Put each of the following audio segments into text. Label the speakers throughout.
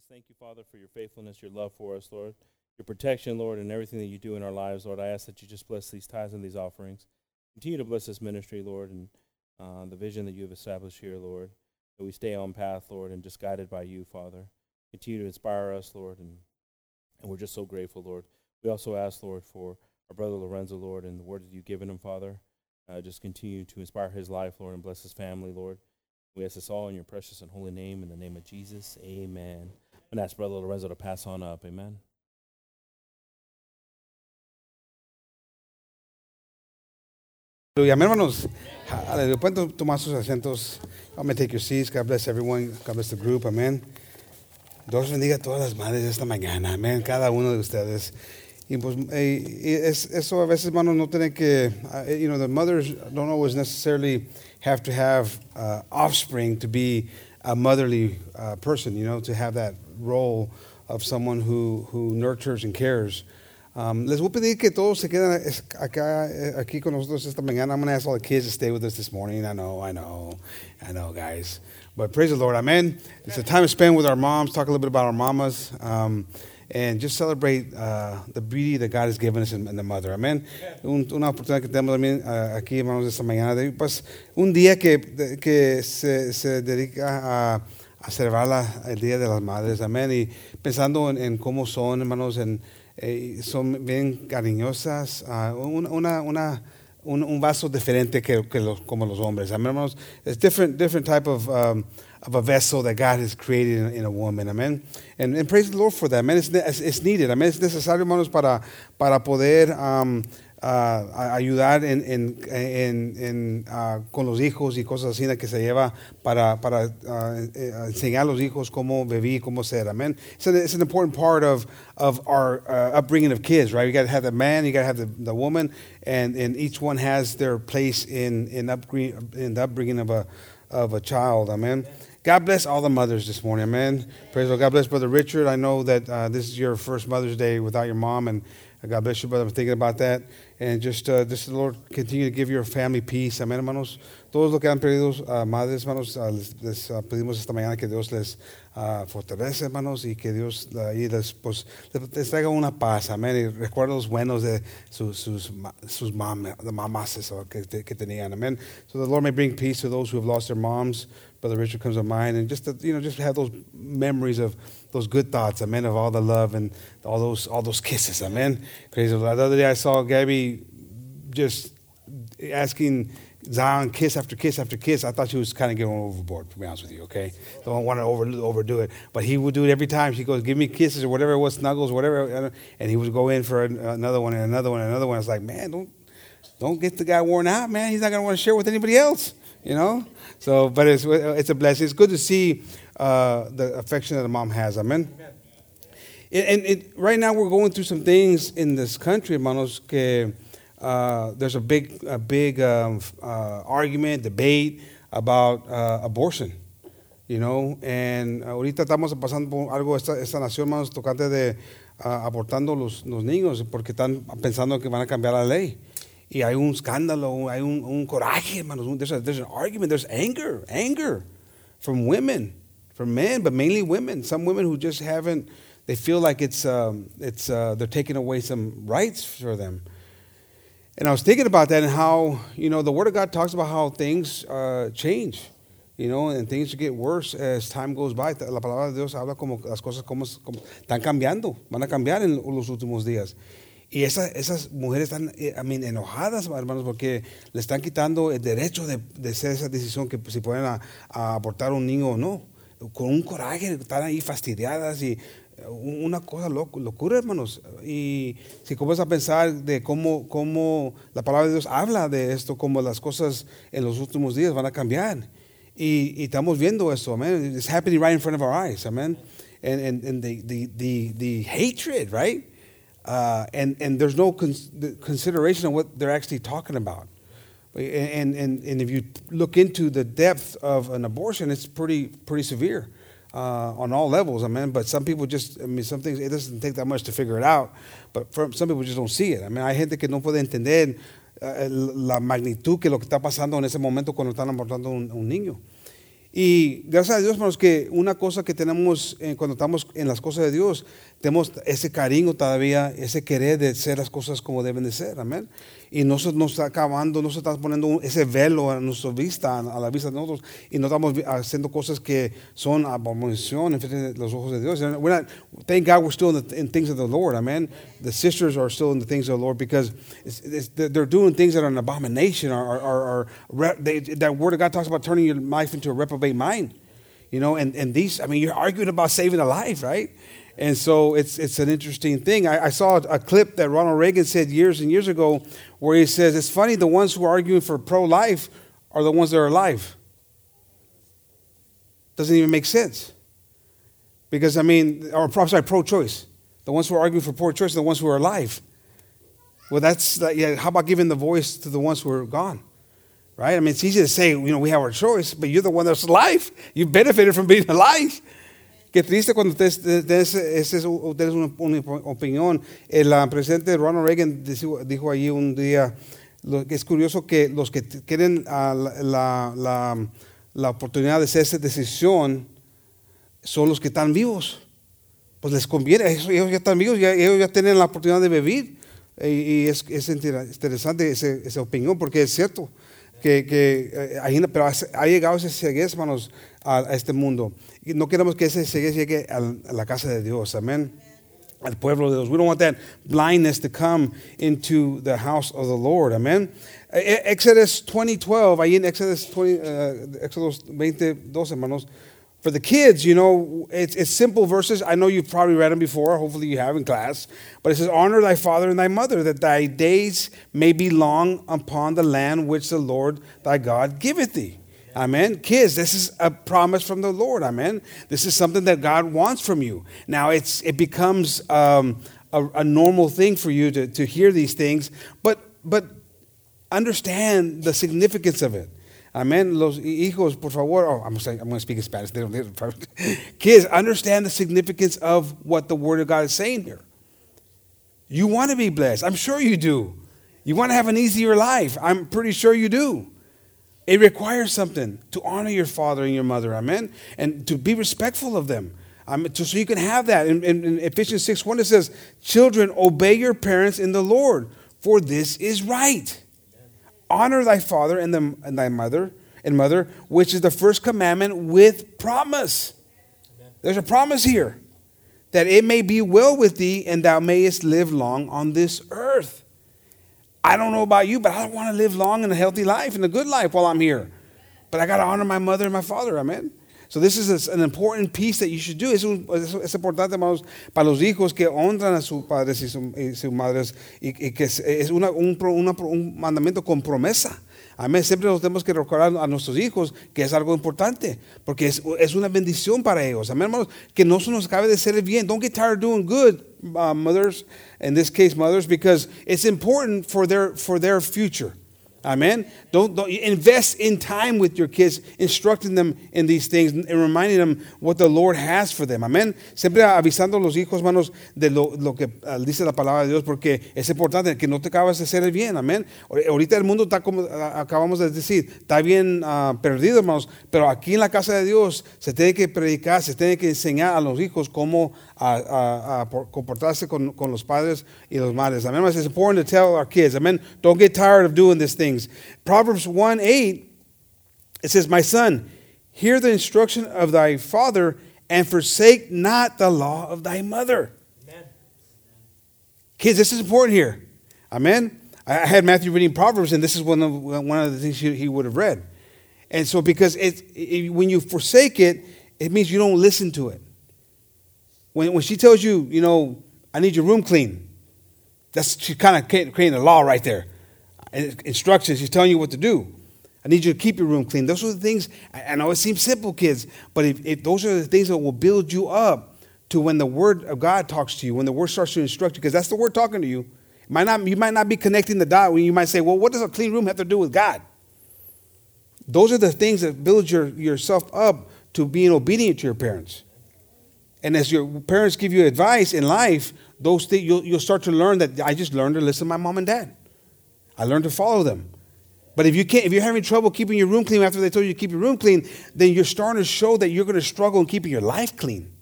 Speaker 1: just thank you, Father, for your faithfulness, your love for us, Lord, your protection, Lord, and everything that you do in our lives, Lord. I ask that you just bless these tithes and these offerings. Continue to bless this ministry, Lord, and uh, the vision that you have established here, Lord. That we stay on path, Lord, and just guided by you, Father. Continue to inspire us, Lord, and, and we're just so grateful, Lord. We also ask, Lord, for our brother Lorenzo, Lord, and the word that you've given him, Father. Uh, just continue to inspire his life, Lord, and bless his family, Lord. We ask this all in your precious and holy name, in the name of Jesus. Amen. To ask Brother Lorenzo to pass on up. Amen.
Speaker 2: Amén, hermanos. Aleluya. Pueden tomar sus asientos. I'm going to take your seats. God bless everyone. God bless the group. Amén. Dios bendiga a todas las madres esta mañana. Amén. Cada uno de ustedes. Y pues, eh, y es, eso a veces, hermanos, no tiene que, uh, you know, the mothers don't always necessarily have to have uh, offspring to be a motherly uh, person, you know, to have that role of someone who, who nurtures and cares. Um, les voy a pedir que todos se queden acá, eh, aquí con nosotros esta mañana. I'm going to ask all the kids to stay with us this morning. I know, I know, I know, guys. But praise the Lord, amen. It's a time to spend with our moms, talk a little bit about our mamas. Um, and just celebrate uh, the beauty that God has given us in, in the mother. Amén. Un, una oportunidad que tenemos también uh, aquí, hermanos, esta mañana. Pues, un día que, que se, se, dedica a, a celebrar la, el Día de las Madres. Amén. Y pensando en, en cómo son, hermanos, en, eh, son bien cariñosas. Uh, una, una, un, un, vaso diferente que, que los, como los hombres. Amén, hermanos. It's different, different type of... Um, of a vessel that God has created in, in a woman. Amen. And, and, praise the Lord for that. Amen. It's, it's needed. Amen. Es necesario, hermanos, para, para poder um, uh, ayudar en, en, en, uh, con los hijos y cosas así que se lleva para, para uh, enseñar a los hijos cómo vivir, cómo ser. Amen. So it's an important part of, of our uh, upbringing of kids, right? You got to have the man, you got to have the, the woman, and, and each one has their place in, in, upbringing, in the upbringing of a, of a child. Amen. God bless all the mothers this morning, amen. Praise the Lord. God bless Brother Richard. I know that uh, this is your first Mother's Day without your mom, and God bless you, brother. I'm thinking about that. And just, uh, just the Lord continue to give your family peace, amen, hermanos. Todos los que han perdido uh, madres, hermanos, uh, les, les uh, pedimos esta mañana que Dios les uh, fortalece, hermanos, y que Dios ahí les, pues, les, traiga una paz, amén. Y recuerdos buenos de sus, sus, sus mam, the mamás que, que tenían, amen. So the Lord may bring peace to those who have lost their moms. Brother Richard comes to mind, and just to, you know, just have those memories of those good thoughts, amen, of all the love and all those all those kisses, amen. Crazy. The other day I saw Gabby just asking Zion kiss after kiss after kiss. I thought she was kind of getting overboard, to be honest with you. Okay, don't want to over, overdo it, but he would do it every time. She goes, "Give me kisses or whatever it was, snuggles, whatever," and he would go in for another one and another one and another one. It's like, man, don't don't get the guy worn out, man. He's not gonna want to share with anybody else you know? So, but it's, it's a blessing. It's good to see uh, the affection that a mom has. Amen. Amen. And, it, right now we're going through some things in this country, hermanos, que uh, there's a big, a big um, uh, argument, debate about uh, abortion. You know, and ahorita estamos pasando por algo esta, esta nación, hermanos, tocante de uh, abortando los, los niños, porque están pensando que van a cambiar la ley. Y hay un escándalo, hay un, un coraje, hermanos. There's, a, there's an argument, there's anger, anger from women, from men, but mainly women. Some women who just haven't, they feel like it's, um, it's, uh, they're taking away some rights for them. And I was thinking about that and how, you know, the Word of God talks about how things uh, change, you know, and things get worse as time goes by. La palabra de Dios habla como las cosas como, como están cambiando, van a cambiar en los últimos días. Y esa, esas mujeres están I eh, mean, enojadas, hermanos, porque le están quitando el derecho de, de hacer esa decisión que si pueden a, a abortar un niño o no. Con un coraje, están ahí fastidiadas y eh, una cosa loco, locura, hermanos. Y si comienzas a pensar de cómo, cómo la palabra de Dios habla de esto, cómo las cosas en los últimos días van a cambiar. Y, y estamos viendo esto, amén. It's happening right in front of our eyes, amén. And, and, and the, the, the, the hatred, right? Uh, and, and there's no cons- consideration of what they're actually talking about. And, and, and if you look into the depth of an abortion, it's pretty, pretty severe uh, on all levels, I mean. But some people just, I mean, some things, it doesn't take that much to figure it out. But some people just don't see it. I mean, hay gente que no puede entender uh, la magnitud que lo que está pasando en ese momento cuando están abortando un, un niño. Y gracias a Dios, hermanos, que una cosa que tenemos eh, cuando estamos en las cosas de Dios, tenemos ese cariño todavía, ese querer de hacer las cosas como deben de ser, amén. Y no se nos está acabando, no se está poniendo ese velo a nuestra vista, a la vista de nosotros, y no estamos haciendo cosas que son abominación en frente de los ojos de Dios. We're not, thank God we're still in, the, in things of the Lord, amen. The sisters are still in the things of the Lord because it's, it's, they're doing things that are an abomination, or, or, or they, that word of God talks about turning your life into a reprobate mind. You know, and, and these, I mean, you're arguing about saving a life, right? And so it's, it's an interesting thing. I, I, saw a clip that Ronald Reagan said years and years ago where he says, It's funny, the ones who are arguing for pro life are the ones that are alive. Doesn't even make sense. Because, I mean, or sorry, pro choice. The ones who are arguing for pro choice are the ones who are alive. Well, that's, yeah, how about giving the voice to the ones who are gone? Right? I mean, it's easy to say, you know, we have our choice, but you're the one that's alive. You benefited from being alive. Qué triste cuando ustedes, ustedes, una, una, opinión. El uh, presidente Ronald Reagan dijo, allí un día que es curioso que los que quieren uh, la, la, la, oportunidad de hacer esa decisión son los que están vivos. Pues les conviene, ellos ya están vivos, ya, ellos ya tienen la oportunidad de vivir. Y, y es, es, interesante esa, esa opinión porque es cierto que, que eh, pero ha llegado ese ceguez, hermanos, a, a, este mundo. Y no queremos que ese ceguez llegue a, a la casa de Dios, amén. Al pueblo de Dios. We don't want that blindness to come into the house of the Lord, amén. Exodus 20:12, ahí en Exodus 20, uh, Exodus 20, 12, hermanos. For the kids, you know, it's, it's simple verses. I know you've probably read them before. Hopefully you have in class. But it says, Honor thy father and thy mother, that thy days may be long upon the land which the Lord thy God giveth thee. Amen. Kids, this is a promise from the Lord. Amen. This is something that God wants from you. Now, it's, it becomes um, a, a normal thing for you to, to hear these things, but, but understand the significance of it. Amen. Los hijos, por favor. Oh, I'm, going to speak in Spanish. They don't, they don't, Kids, understand the significance of what the Word of God is saying here. You want to be blessed. I'm sure you do. You want to have an easier life. I'm pretty sure you do. It requires something to honor your father and your mother. Amen. And to be respectful of them. Um, so you can have that. In, in, in Ephesians 6 1, it says, Children, obey your parents in the Lord, for this is right. Honor thy father and, the, and thy mother and mother, which is the first commandment with promise. Amen. There's a promise here that it may be well with thee and thou mayest live long on this earth. I don't know about you, but I want to live long and a healthy life and a good life while I'm here. But I got to honor my mother and my father. Amen. So this is an important piece that you should do. Es, un, es, importante, hermanos, para los hijos que honran a sus padres y, su, y sus madres y, y, que es, es una, un, una, un mandamiento con promesa. Amén. Siempre nos tenemos que recordar a nuestros hijos que es algo importante, porque es, es una bendición para ellos. Amén, hermanos. Que no se nos de ser bien. Don't get tired of doing good, uh, mothers, in this case, mothers, because it's important for their, for their future. Amen. Don't, don't invest in time with your kids, instructing them in these things and reminding them what the Lord has for them. Amen. Siempre avisando a los hijos, hermanos, de lo, lo que uh, dice la palabra de Dios, porque es importante que no te acabas de hacer el bien. Amén. Ahorita el mundo está como acabamos de decir, está bien uh, perdido, hermanos, pero aquí en la casa de Dios se tiene que predicar, se tiene que enseñar a los hijos cómo comportarse con, con, los padres y los madres. Amen. It's important to tell our kids, amen. Don't get tired of doing these things. Proverbs 1 8, it says, My son, hear the instruction of thy father and forsake not the law of thy mother. Amen. Kids, this is important here. Amen. I had Matthew reading Proverbs, and this is one of, one of the things he would have read. And so, because it, it, when you forsake it, it means you don't listen to it. When, when she tells you, you know, I need your room clean, that's she kind of creating a law right there. Instructions, He's telling you what to do. I need you to keep your room clean. Those are the things, I know it seems simple, kids, but if, if those are the things that will build you up to when the Word of God talks to you, when the Word starts to instruct you, because that's the Word talking to you. Might not, you might not be connecting the dot when you might say, well, what does a clean room have to do with God? Those are the things that build your, yourself up to being obedient to your parents. And as your parents give you advice in life, those things you'll, you'll start to learn that I just learned to listen to my mom and dad. I learned to follow them. But if you can't, if you're having trouble keeping your room clean after they told you to keep your room clean, then you're starting to show that you're going to struggle in keeping your life clean.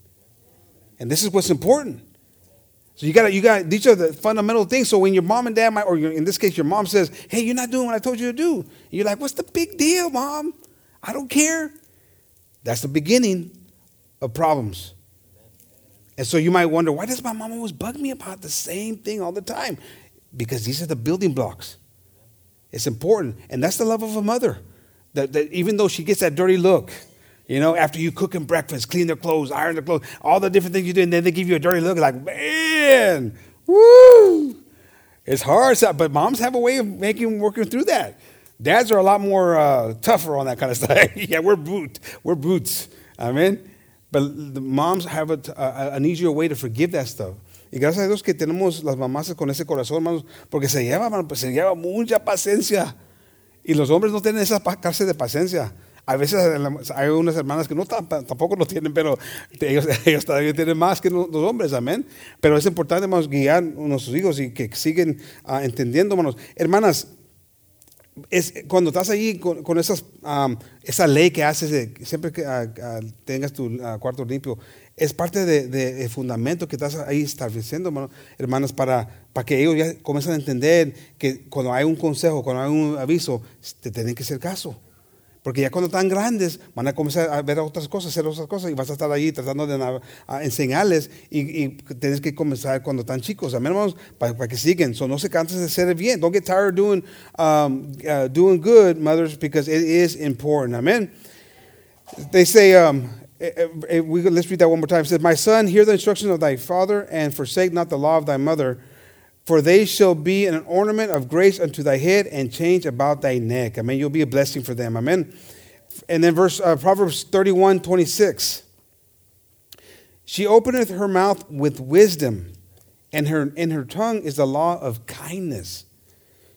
Speaker 2: And this is what's important. So you got you got these are the fundamental things. So when your mom and dad might, or in this case, your mom says, "Hey, you're not doing what I told you to do," you're like, "What's the big deal, mom? I don't care." That's the beginning of problems. And so you might wonder, why does my mom always bug me about the same thing all the time? Because these are the building blocks. It's important, and that's the love of a mother. That, that even though she gets that dirty look, you know, after you cook them breakfast, clean their clothes, iron their clothes, all the different things you do, and then they give you a dirty look, like, man, woo! It's hard, but moms have a way of making working through that. Dads are a lot more uh, tougher on that kind of stuff. yeah, we're boot, we're boots. I mean, but the moms have a, a, an easier way to forgive that stuff. Y gracias a Dios que tenemos las mamás con ese corazón, hermanos, porque se lleva, se lleva mucha paciencia. Y los hombres no tienen esa clase de paciencia. A veces hay unas hermanas que no tampoco lo tienen, pero ellos, ellos todavía tienen más que los hombres, amén. Pero es importante, hermanos, guiar a nuestros hijos y que siguen uh, entendiendo, hermanos. Hermanas, es, cuando estás ahí con, con esas, um, esa ley que haces de siempre que uh, uh, tengas tu cuarto limpio, es parte del de, de fundamento que estás ahí estableciendo, hermanos, hermanas, para, para que ellos ya comiencen a entender que cuando hay un consejo, cuando hay un aviso, te tienen que hacer caso. Porque ya cuando están grandes van a comenzar a ver otras cosas, hacer otras cosas y vas a estar ahí tratando de enseñarles y, y tienes que comenzar cuando están chicos. Amén, hermanos, para, para, que sigan. So, no se cansen de hacer bien. Don't get tired doing, um, uh, doing good, mothers, because it is important. Amen. They say, um, Eh, eh, eh, we, let's read that one more time. It says, My son, hear the instruction of thy father and forsake not the law of thy mother for they shall be an ornament of grace unto thy head and change about thy neck. Amen. You'll be a blessing for them. Amen. And then verse uh, Proverbs 31, 26. She openeth her mouth with wisdom, and her in her tongue is the law of kindness.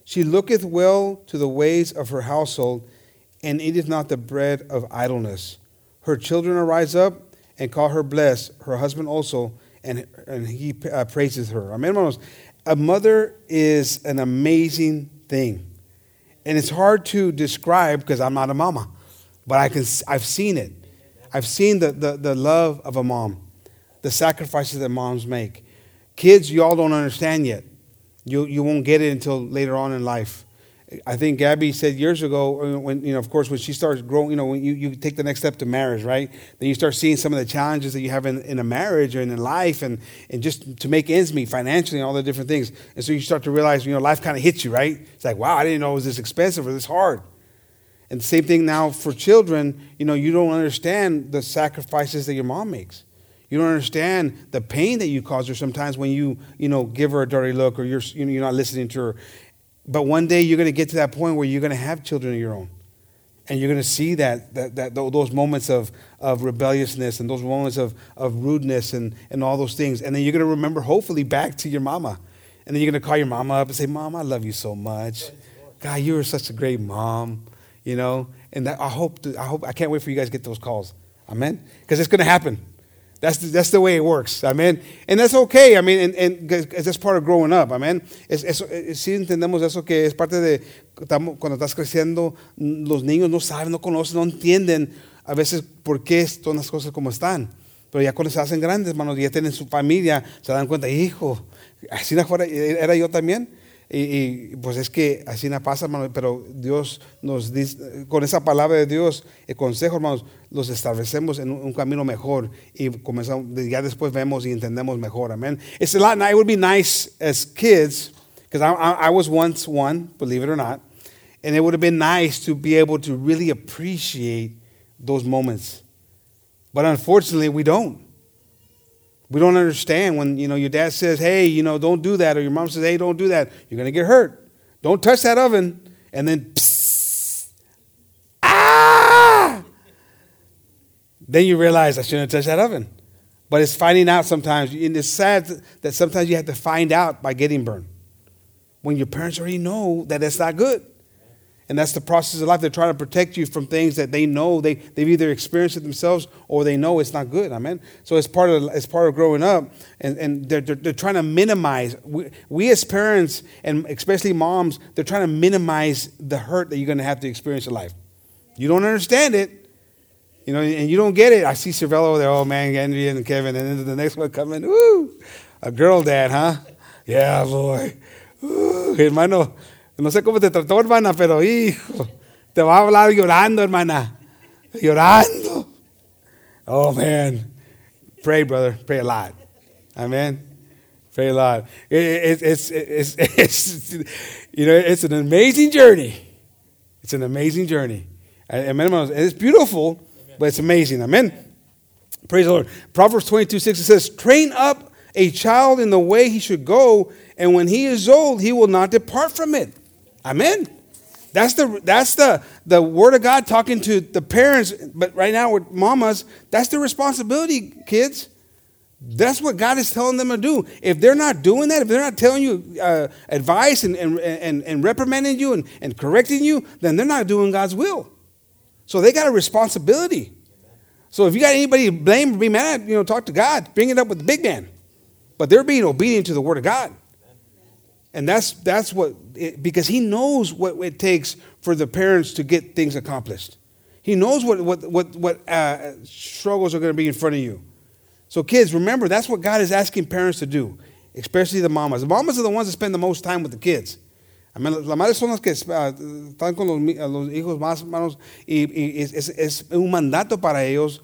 Speaker 2: She looketh well to the ways of her household, and eateth not the bread of idleness. Her children arise up and call her blessed, her husband also, and, and he uh, praises her. Amen, hermanos a mother is an amazing thing. And it's hard to describe because I'm not a mama, but I can, I've seen it. I've seen the, the, the love of a mom, the sacrifices that moms make. Kids, you all don't understand yet. You, you won't get it until later on in life. I think Gabby said years ago, uh, when you know, of course, when she starts growing, you know, when you, you take the next step to marriage, right? Then you start seeing some of the challenges that you have in, in a marriage and in life, and and just to make ends meet financially and all the different things. And so you start to realize, you know, life kind of hits you, right? It's like, wow, I didn't know it was this expensive or this hard. And the same thing now for children. You know, you don't understand the sacrifices that your mom makes. You don't understand the pain that you cause her sometimes when you, you know, give her a dirty look or you're, you know, you're not listening to her. But one day you're going to get to that point where you're going to have children of your own. And you're going to see that, that, that those moments of, of rebelliousness and those moments of, of rudeness and, and all those things. And then you're going to remember, hopefully, back to your mama. And then you're going to call your mama up and say, Mom, I love you so much. God, you were such a great mom, you know? And that, I hope, to, I hope, I can't wait for you guys to get those calls. Amen? Because it's going to happen. That's the, that's the way it works. Amen. And that's okay. I mean, and, and that's part of growing up. Amen. Es, eso, sí entendemos eso que es parte de cuando estás creciendo, los niños no saben, no conocen, no entienden a veces por qué son las cosas como están. Pero ya cuando se hacen grandes, hermanos, ya tienen su familia, se dan cuenta, hijo, así era yo también. Y, pues es que así no pasa, hermano, pero Dios nos dice, con esa palabra de Dios, el consejo, hermanos, los establecemos en un, camino mejor y comenzamos, ya después vemos y entendemos mejor, amén. It's a lot, it would be nice as kids, because I, I, I was once one, believe it or not, and it would have been nice to be able to really appreciate those moments. But unfortunately, we don't. We don't understand when you know your dad says, "Hey, you know, don't do that," or your mom says, "Hey, don't do that. You're gonna get hurt. Don't touch that oven." And then, psst, ah! Then you realize I shouldn't touch that oven. But it's finding out sometimes, and it's sad that sometimes you have to find out by getting burned. When your parents already know that it's not good. And that's the process of life. They're trying to protect you from things that they know they, they've either experienced it themselves or they know it's not good. Amen. So it's part of it's part of growing up, and, and they're, they're, they're trying to minimize. We, we as parents, and especially moms, they're trying to minimize the hurt that you're going to have to experience in life. You don't understand it, you know, and you don't get it. I see Cervello there, oh man, Andrea and Kevin, and then the next one coming, woo, a girl dad, huh? Yeah, boy. Ooh, hermano, no sé cómo te trató, hermana, pero hijo, te va a hablar llorando, hermana. Llorando. Oh, man. Pray, brother. Pray a lot. Amen. Pray a lot. It, it, it's, it's, it's, you know, it's an amazing journey. It's an amazing journey. Eh, Amen. It's beautiful, but it's amazing. Amen. Praise the Lord. Proverbs 22 6 it says, Train up a child in the way he should go, and when he is old, he will not depart from it. Amen. That's the that's the the word of God talking to the parents, but right now with mamas, that's the responsibility, kids. That's what God is telling them to do. If they're not doing that, if they're not telling you uh, advice and, and, and, and reprimanding you and, and correcting you, then they're not doing God's will. So they got a responsibility. So if you got anybody to blame or be mad, you know, talk to God. Bring it up with the big man. But they're being obedient to the word of God. And that's, that's what, it, because he knows what it takes for the parents to get things accomplished. He knows what, what, what, what uh, struggles are going to be in front of you. So, kids, remember, that's what God is asking parents to do, especially the mamas. The mamas are the ones that spend the most time with the kids. I mean, las madres son las que uh, están con los, los hijos más hermanos y, es, es, un mandato para ellos,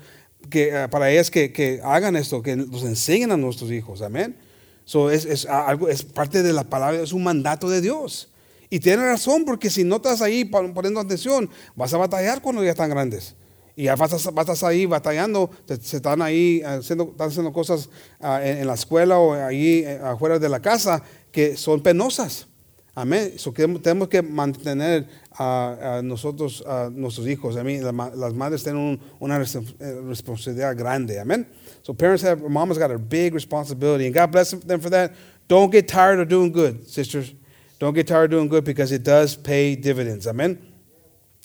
Speaker 2: que, uh, para ellas que, que hagan esto, que los enseñen a nuestros hijos. Amén. So es, es, algo, es parte de la palabra, es un mandato de Dios. Y tiene razón, porque si no estás ahí poniendo atención, vas a batallar cuando ya están grandes. Y ya vas a, vas a ahí batallando, se están ahí haciendo, están haciendo cosas uh, en, en, la escuela o ahí eh, afuera de la casa que son penosas. Amén. So, tenemos que mantener a, a nosotros, a nuestros hijos. A mí, la, las madres tienen un, una eh, responsabilidad grande. Amén. So parents have, mama's got a big responsibility, and God bless them for that. Don't get tired of doing good, sisters. Don't get tired of doing good because it does pay dividends. Amen.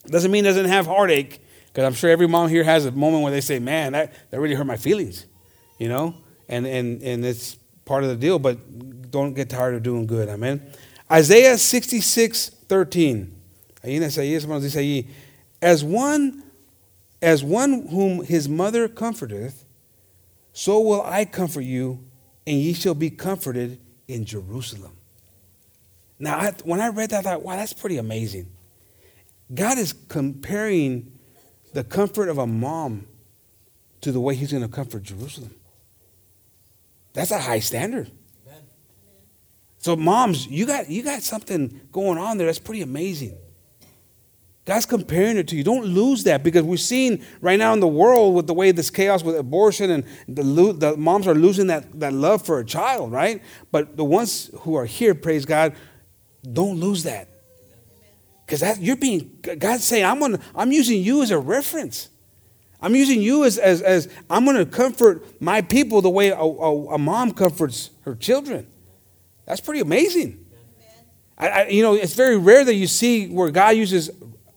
Speaker 2: Doesn't mean it doesn't have heartache, because I'm sure every mom here has a moment where they say, "Man, that, that really hurt my feelings," you know, and and and it's part of the deal. But don't get tired of doing good. Amen. Isaiah 66, 13. Ahí en Isaías, hermanos, dice allí, as one, as one whom his mother comforteth, so will I comfort you, and ye shall be comforted in Jerusalem. Now, I, when I read that, I thought, wow, that's pretty amazing. God is comparing the comfort of a mom to the way He's going to comfort Jerusalem. That's a high standard. Amen. So, moms, you got, you got something going on there that's pretty amazing. God's comparing it to you. Don't lose that because we're seeing right now in the world with the way this chaos with abortion and the, the moms are losing that, that love for a child, right? But the ones who are here, praise God, don't lose that. Because that you're being God's saying, I'm gonna I'm using you as a reference. I'm using you as as, as I'm gonna comfort my people the way a, a, a mom comforts her children. That's pretty amazing. I, I, you know, it's very rare that you see where God uses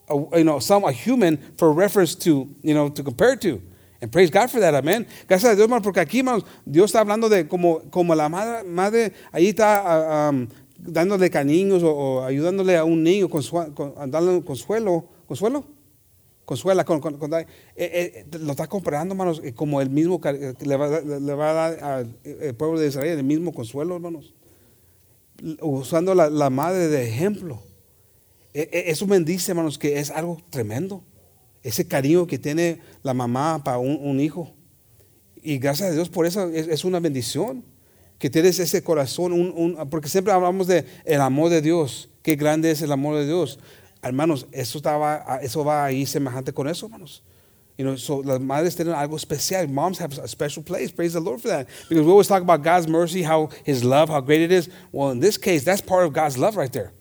Speaker 2: a, you know, some a human for reference to, you know, to compare to. And praise God for that, amén. Gracias a Dios, hermano, porque aquí, hermanos, Dios está hablando de como, como la madre, madre ahí está um, dándole cariños o, ayudándole a un niño, con, dándole consuelo, consuelo, consuela, con, con, con eh, eh, lo está comparando, hermanos, eh, como el mismo le va, le va a dar al pueblo de Israel el mismo consuelo, hermanos, usando la, la madre de ejemplo. E, e, eso me dice, hermanos, que es algo tremendo. Ese cariño que tiene la mamá para un, hijo. Y gracias a Dios por eso es, una bendición. Que tienes ese corazón, porque siempre hablamos de el amor de Dios. Qué grande es el amor de Dios. Hermanos, eso, estaba, eso va ahí semejante con eso, hermanos. You know, so las madres tienen algo especial. Moms have a special place. Praise the Lord for that. Because we always talk about God's mercy, how His love, how great it is. Well, in this case, that's part of God's love right there.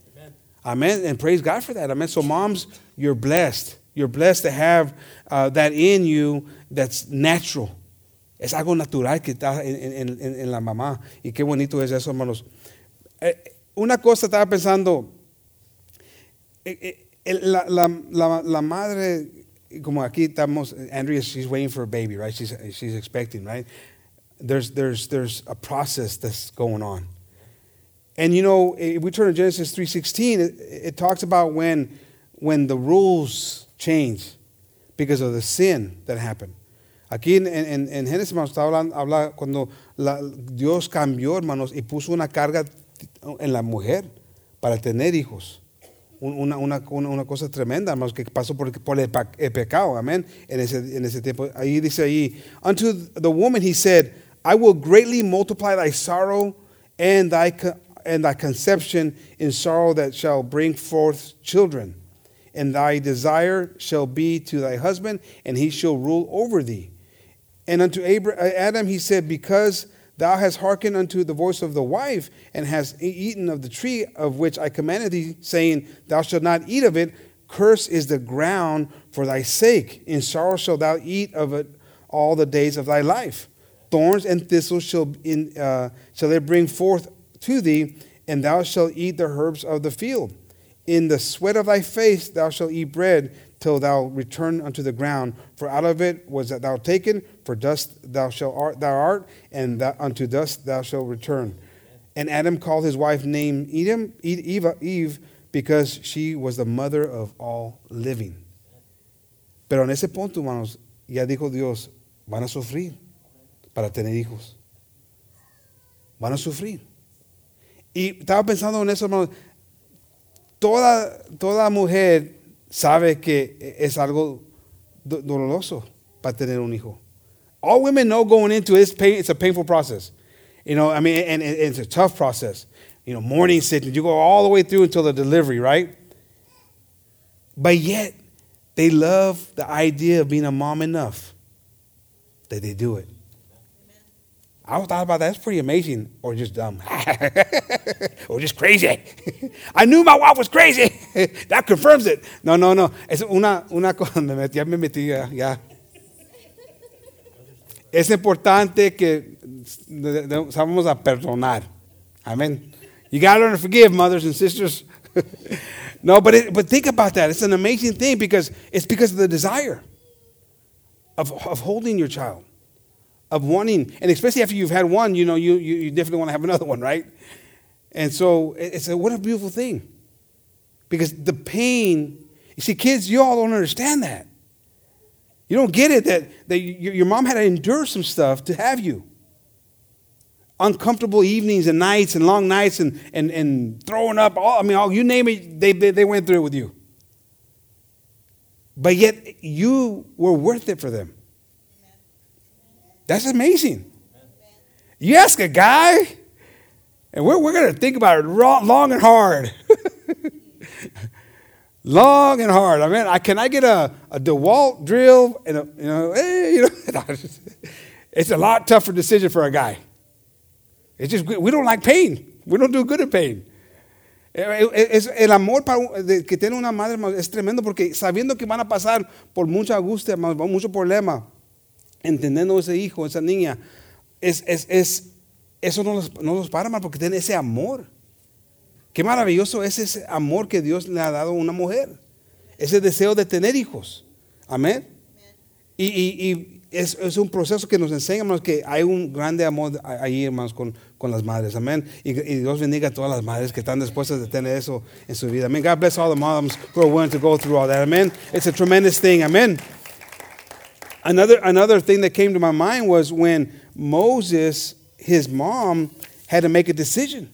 Speaker 2: Amen. And praise God for that. Amen. So, moms, you're blessed. You're blessed to have uh, that in you that's natural. Es algo natural que está en, en, en, la mamá. Y qué bonito es eso, hermanos. Eh, una cosa estaba pensando. Eh, eh, la, la, la, la madre, como aquí estamos, Andrea, she's waiting for a baby, right? She's, she's expecting, right? There's, there's, there's a process that's going on. And you know, if we turn to Genesis 3.16, it, it talks about when, when the rules change because of the sin that happened. Aquí en, en, en Génesis, hermanos, está hablando, habla cuando la- Dios cambió, hermanos, y puso una carga en la mujer para tener hijos. Una, una, una, cosa tremenda, hermanos, que pasó por, por el, el pecado, amén, en ese, en ese tiempo. Ahí dice ahí, unto the woman he said, I will greatly multiply thy sorrow and thy, and thy conception in sorrow that shall bring forth children. And thy desire shall be to thy husband, and he shall rule over thee. And unto uh, Adam he said, Because thou hast hearkened unto the voice of the wife, and hast eaten of the tree of which I commanded thee, saying, Thou shalt not eat of it, cursed is the ground for thy sake. In sorrow shalt thou eat of it all the days of thy life. Thorns and thistles shall, in, uh, shall they bring forth to thee, and thou shalt eat the herbs of the field. In the sweat of thy face thou shalt eat bread till thou return unto the ground. For out of it was that thou taken, for dust thou shalt art, thou art, and unto dust thou shalt return. And Adam called his wife name Edom, Eve, Eve, Eve, because she was the mother of all living. Pero en ese punto, hermanos, ya dijo Dios, van a sufrir para tener hijos. Van a sufrir. Y estaba pensando en eso, hermanos. Toda, toda mujer sabe que es algo do- doloroso para tener un hijo. All women know going into it, it's, pain, it's a painful process. You know, I mean, and, and it's a tough process. You know, morning sickness, you go all the way through until the delivery, right? But yet, they love the idea of being a mom enough that they do it. I thought about that. That's pretty amazing, or just dumb, or just crazy. I knew my wife was crazy. that confirms it. No, no, no. Es una, una cosa. Me metí, ya me metí, ya. ya. Es importante que sabemos a perdonar. Amen. You got to learn to forgive, mothers and sisters. no, but it, but think about that. It's an amazing thing because it's because of the desire of, of holding your child of wanting, and especially after you've had one, you know, you, you, you definitely want to have another one, right? And so it's a, what a beautiful thing. Because the pain, you see, kids, you all don't understand that. You don't get it that, that you, your mom had to endure some stuff to have you. Uncomfortable evenings and nights and long nights and, and, and throwing up, all, I mean, all, you name it, they, they, they went through it with you. But yet you were worth it for them. That's amazing. You ask a guy, and we're, we're going to think about it long and hard. long and hard. I mean, I, can I get a, a DeWalt drill and a, you know, eh, you know, it's a lot tougher decision for a guy. It's just, we don't like pain. We don't do good at pain. Eh, eh, el amor para que tiene una madre es tremendo porque sabiendo que van a pasar por mucha angustia, mucho problema, entendiendo ese hijo, esa niña, es, es, es- eso no los, no los para, hermano, porque tiene ese amor. Qué maravilloso es ese amor que Dios le ha dado a una mujer. Ese deseo de tener hijos. Amén. Y, y- y es, es un proceso que nos enseña, hermanos, que hay un grande amor ahí, hermanos, con, con las madres. Amén. Y, y Dios bendiga a todas las madres que están dispuestas de tener eso en su vida. Amén. God bless all the moms who are willing to go through all that. Amen. It's a tremendous thing. Amen. Another, another thing that came to my mind was when Moses, his mom, had to make a decision.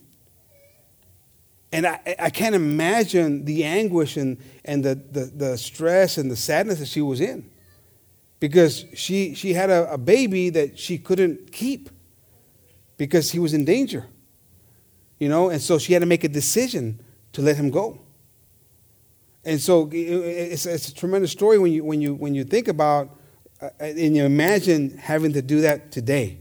Speaker 2: And I, I can't imagine the anguish and, and the, the, the stress and the sadness that she was in. Because she, she had a, a baby that she couldn't keep because he was in danger. You know, and so she had to make a decision to let him go. And so it's, it's a tremendous story when you, when you, when you think about and you imagine having to do that today.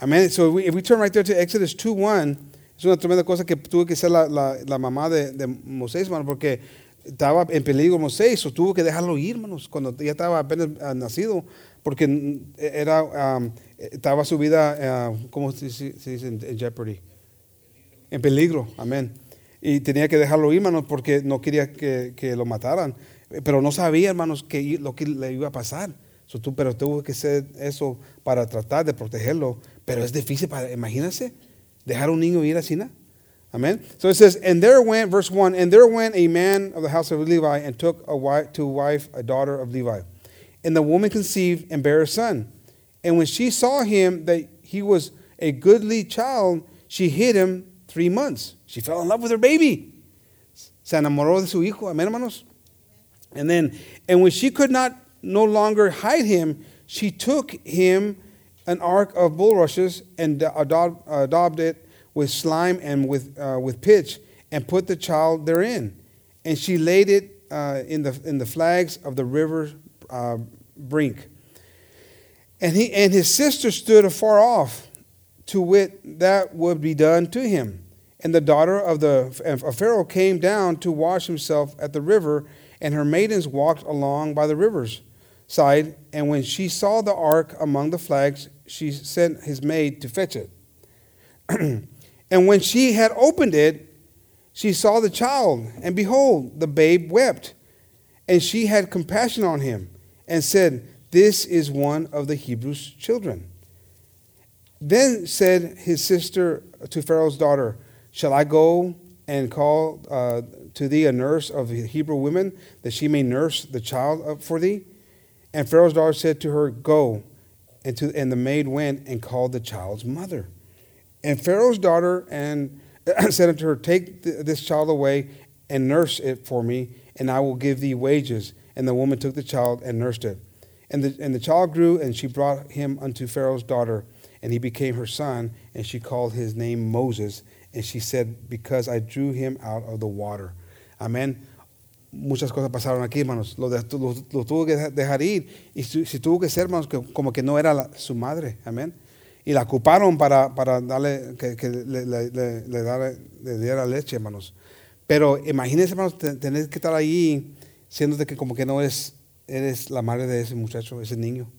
Speaker 2: Amen. So if we, if we turn right there to Exodus 2 1, es una tremenda cosa que tuvo que ser la, mamá de, de Moisés, porque estaba en peligro Moisés, o tuvo que dejarlo ir, hermanos, cuando ya estaba apenas ah, nacido, porque mm, era, um, estaba su vida, uh, ¿cómo se, dice en jeopardy? En peligro, amén. y tenía que dejarlo ir, hermanos, porque no quería que, que lo mataran. Eh, pero no sabía, hermanos, que lo que le iba a pasar. So, tú, pero tuvo que hacer eso para tratar de protegerlo. Pero es difícil, para, imagínense, dejar a un niño ir así. Amen. So it says, and there went, verse 1, and there went a man of the house of Levi and took a wife, to wife a daughter of Levi. And the woman conceived and bare a son. And when she saw him that he was a goodly child, she hid him three months. She fell in love with her baby. Se enamoró de su hijo. Amen, hermanos. And then, and when she could not no longer hide him, she took him an ark of bulrushes and daubed, it with slime and with, uh, with pitch and put the child therein. And she laid it uh, in, the, in the flags of the river uh, brink. And, he, and his sister stood afar off, to wit, that would be done to him. And the daughter of, the, of Pharaoh came down to wash himself at the river, and her maidens walked along by the river's side. And when she saw the ark among the flags, she sent his maid to fetch it. and when she had opened it, she saw the child, and behold, the babe wept. And she had compassion on him, and said, This is one of the Hebrews' children. Then said his sister to Pharaoh's daughter, Shall I go and call uh, to thee a nurse of Hebrew women, that she may nurse the child for thee? And Pharaoh's daughter said to her, Go. And, to, and the maid went and called the child's mother. And Pharaoh's daughter and said unto her, Take th- this child away and nurse it for me, and I will give thee wages. And the woman took the child and nursed it. And the, and the child grew, and she brought him unto Pharaoh's daughter, and he became her son, and she called his name Moses. And she said, Because I drew him out of the water. Amén. Muchas cosas pasaron aquí, hermanos. Lo, tuvo que dejar ir. Y si, tuvo que ser, hermanos, que, como que no era su madre. Amén. Y la ocuparon para, para darle, que, le, diera leche, hermanos. Pero imagínense, hermanos, te- tener que estar ahí, siéndote que como que no eres, eres la madre de ese muchacho, ese niño.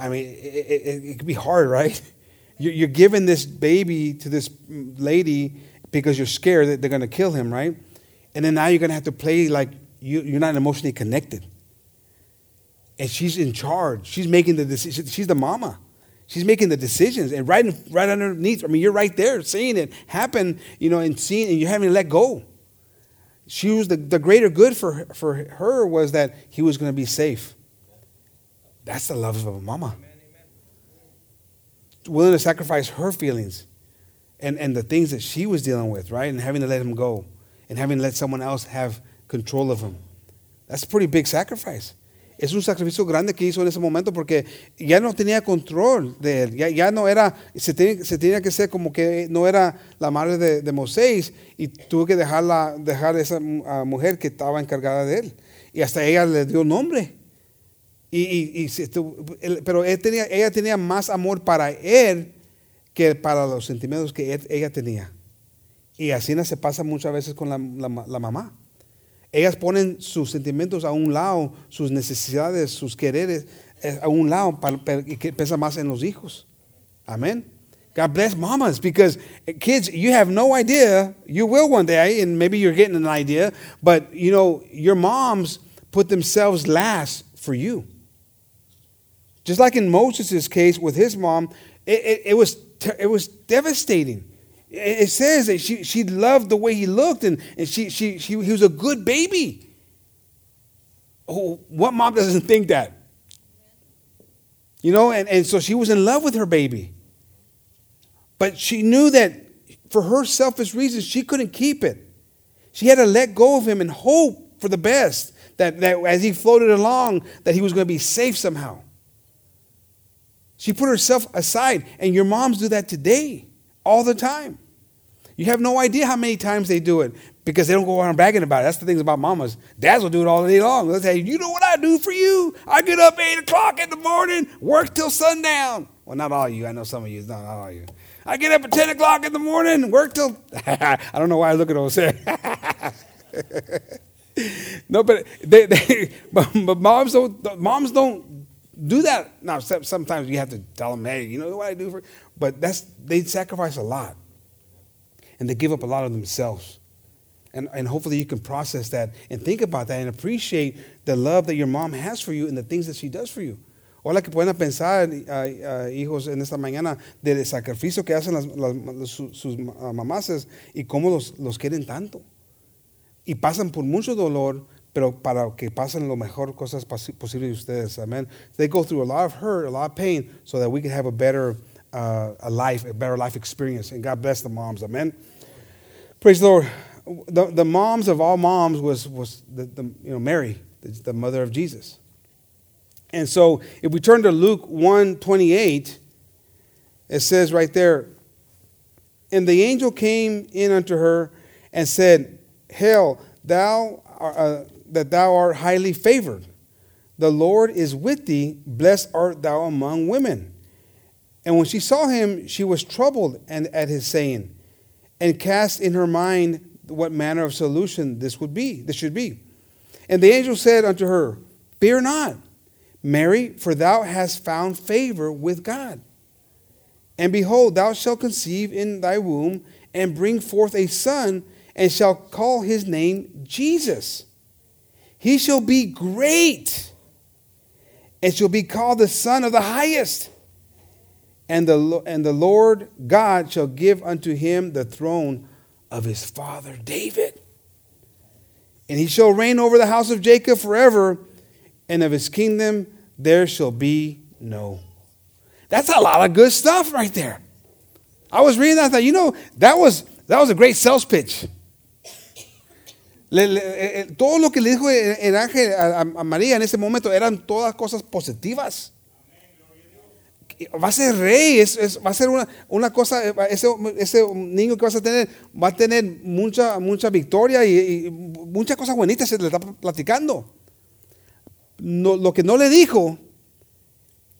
Speaker 2: I mean, it, could be hard, right? You're giving this baby to this lady because you're scared that they're going to kill him, right? And then now you're going to have to play like you, you're not emotionally connected. And she's in charge. She's making the decision. She's the mama. She's making the decisions. And right, right underneath, I mean, you're right there seeing it happen, you know, and seeing, and you're having to let go. She was the, the greater good for for her was that he was going to be safe. That's the love of a mama. Willing to sacrifice her feelings and, and the things that she was dealing with, right? And having to let him go and having let someone else have control of him. That's a pretty big sacrifice. Es un sacrificio grande que hizo en ese momento porque ya no tenía control de él. Ya, ya no era, se tenía, se tenía que ser como que no era la madre de, de Moisés y tuvo que dejar a esa uh, mujer que estaba encargada de él. Y hasta ella le dio nombre. Y, y, y pero él tenía, ella tenía más amor para él que para los sentimientos que él- ella tenía. Y así se pasa muchas veces con la, la- la mamá. Ellas ponen sus sentimientos a un lado, sus necesidades, sus quereres eh, a un lado para, para- y que pesa más en los hijos. Amén. God bless mamas because eh, kids, you have no idea. You will one day, and maybe you're getting an idea, but you know, your moms put themselves last for you. Just like in Moses' case with his mom, it, it, it was, it was devastating. It says that she, she loved the way he looked and, and she, she, she, he was a good baby. Oh, what mom doesn't think that? You know, and, and so she was in love with her baby. But she knew that for her selfish reasons, she couldn't keep it. She had to let go of him and hope for the best, that, that as he floated along, that he was going to be safe somehow. She put herself aside, and your moms do that today, all the time. You have no idea how many times they do it because they don't go around bragging about it. That's the things about mamas. Dads will do it all day long. They'll say, You know what I do for you? I get up 8 o'clock in the morning, work till sundown. Well, not all of you. I know some of you. Not, not all you. I get up at 10 o'clock in the morning, work till. I don't know why I look at those. no, but, they, they, but, but moms, don't, moms don't do that. Now, sometimes you have to tell them, hey, you know what I do for But that's they sacrifice a lot. And they give up a lot of themselves And, and hopefully you can process that and think about that and appreciate the love that your mom has for you and the things that she does for you. Hola, que puedan pensar, uh, uh, hijos, en esta mañana, del sacrificio que hacen las, las, sus, sus uh, mamases y cómo los, los quieren tanto. Y pasan por mucho dolor, pero para que pasen lo mejor cosas posibles de ustedes. Amen. They go through a lot of hurt, a lot of pain, so that we can have a better uh, a life, a better life experience. And God bless the moms. Amen. Praise the Lord. The, the moms of all moms was, was the, the you know, Mary, the, the mother of Jesus. And so if we turn to Luke 1 28, it says right there, And the angel came in unto her and said, Hail, thou uh, that thou art highly favored. The Lord is with thee, blessed art thou among women. And when she saw him, she was troubled at his saying, and cast in her mind what manner of solution this would be, this should be. And the angel said unto her, Fear not, Mary, for thou hast found favor with God. And behold, thou shalt conceive in thy womb and bring forth a son, and shalt call his name Jesus. He shall be great, and shall be called the Son of the Highest and the, and the Lord God shall give unto him the throne of his father David. And he shall reign over the house of Jacob forever, and of his kingdom there shall be no. That's a lot of good stuff right there. I was reading that, I thought, you know, that was, that was a great sales pitch. Eh, eh, todo lo que le dijo el ángel a María en ese momento eran todas cosas positivas va a ser rey, va a ser una, cosa, ese, niño que vas a tener va a tener mucha, mucha victoria y, muchas cosas bonitas se le está platicando. Lo que no le dijo,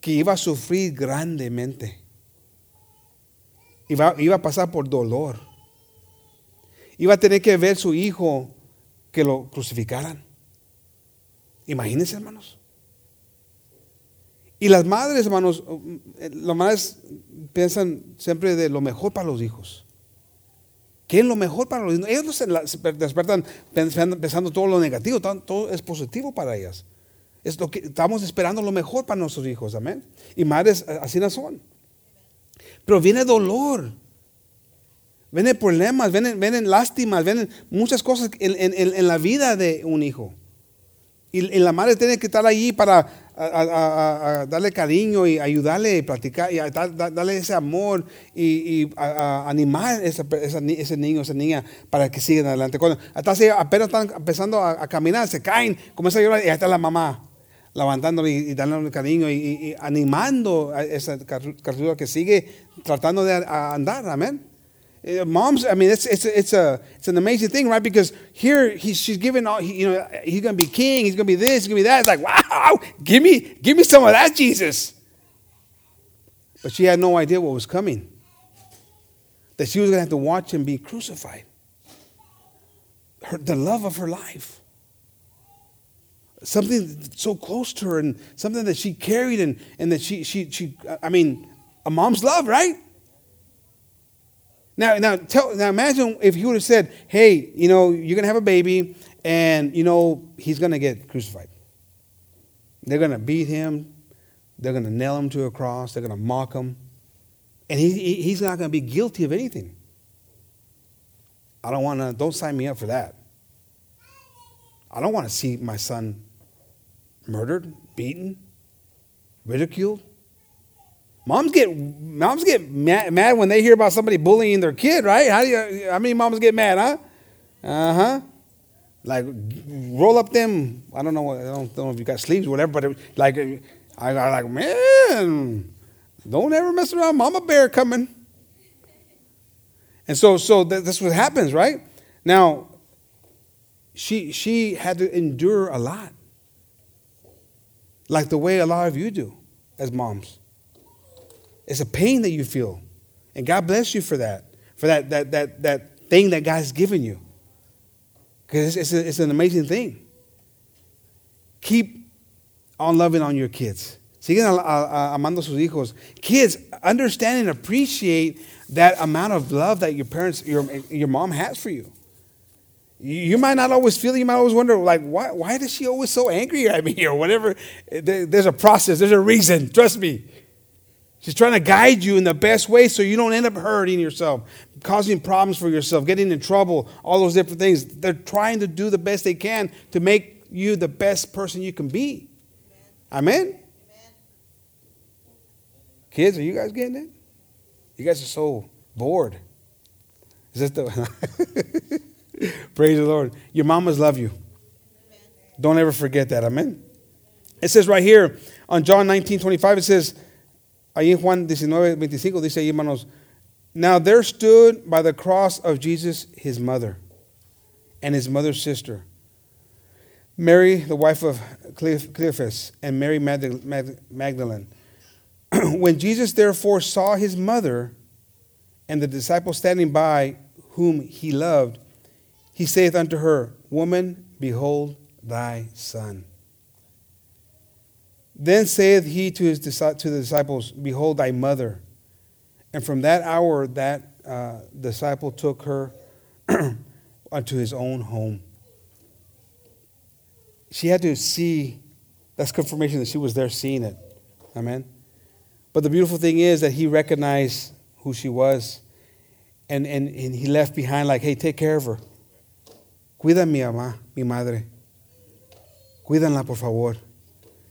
Speaker 2: que iba a sufrir grandemente. Iba, iba a pasar por dolor. Iba a tener que ver su hijo que lo crucificaran. Imagínense, hermanos. Y las madres, hermanos, las madres piensan siempre de lo mejor para los hijos. ¿Qué es lo mejor para los hijos? Ellos se despertan pensando todo lo negativo, todo es positivo para ellas. Es lo que estamos esperando lo mejor para nuestros hijos, amén. Y madres así no son. Pero viene dolor, vienen problemas, vienen, lástimas, vienen muchas cosas en, en, la vida de un hijo. Y, y la madre tiene que estar allí para a, darle cariño y ayudarle a platicar y darle ese amor y, animar a ese niño, esa niña para que sigan adelante. Cuando apenas están empezando a, caminar, se caen, comienza a llorar y ahí está la mamá levantándole y, dándole cariño y, animando a esa criatura que sigue tratando de andar, amén. Uh, moms, I mean, it's, it's, it's, a, it's an amazing thing, right? Because here he's, she's giving all, you know, he's going to be king, he's going to be this, he's going to be that. It's like, wow, give me, give me some of that, Jesus. But she had no idea what was coming. That she was going to have to watch him be crucified. Her, the love of her life. Something so close to her and something that she carried and, and that she, she, she, I mean, a mom's love, right? Now, now, tell, now imagine if he would have said, hey, you know, you're going to have a baby and, you know, he's going to get crucified. They're going to beat him. They're going to nail him to a cross. They're going to mock him. And he, he's not going to be guilty of anything. I don't want to, don't sign me up for that. I don't want to see my son murdered, beaten, ridiculed. Moms get moms get mad, mad, when they hear about somebody bullying their kid, right? How do you? How many moms get mad, huh? Uh huh. Like roll up them. I don't know. I don't, know if you got sleeves or whatever, but like I got like man, don't ever mess around. Mama bear coming. And so so that's what happens, right? Now. She she had to endure a lot, like the way a lot of you do as moms. It's a pain that you feel. And God bless you for that, for that, that, that, that thing that God's given you. Because it's, it's, it's, an amazing thing. Keep on loving on your kids. Siguen amando sus hijos. Kids, understand and appreciate that amount of love that your parents, your, your mom has for you. You might not always feel it. You might always wonder, like, why, why is she always so angry at me or whatever? There's a process, there's a reason. Trust me. She's trying to guide you in the best way so you don't end up hurting yourself, causing problems for yourself, getting in trouble, all those different things. They're trying to do the best they can to make you the best person you can be. Amen? Amen? Kids, are you guys getting it? You guys are so bored. Is this the. Praise the Lord. Your mamas love you. Don't ever forget that. Amen. It says right here on John 19 25, it says, Ahí en Juan 19, 25 dice ahí, hermanos, Now there stood by the cross of Jesus his mother and his mother's sister, Mary, the wife of Cleophas, and Mary Magdalene. when Jesus therefore saw his mother and the disciple standing by, whom he loved, he saith unto her, Woman, behold thy son. Then saith he to, his, to the disciples, Behold thy mother. And from that hour, that uh, disciple took her unto his own home. She had to see, that's confirmation that she was there seeing it. Amen. But the beautiful thing is that he recognized who she was. And, and, and he left behind, like, hey, take care of her. Cuida mi mamá, mi madre. Cuídanla, por favor.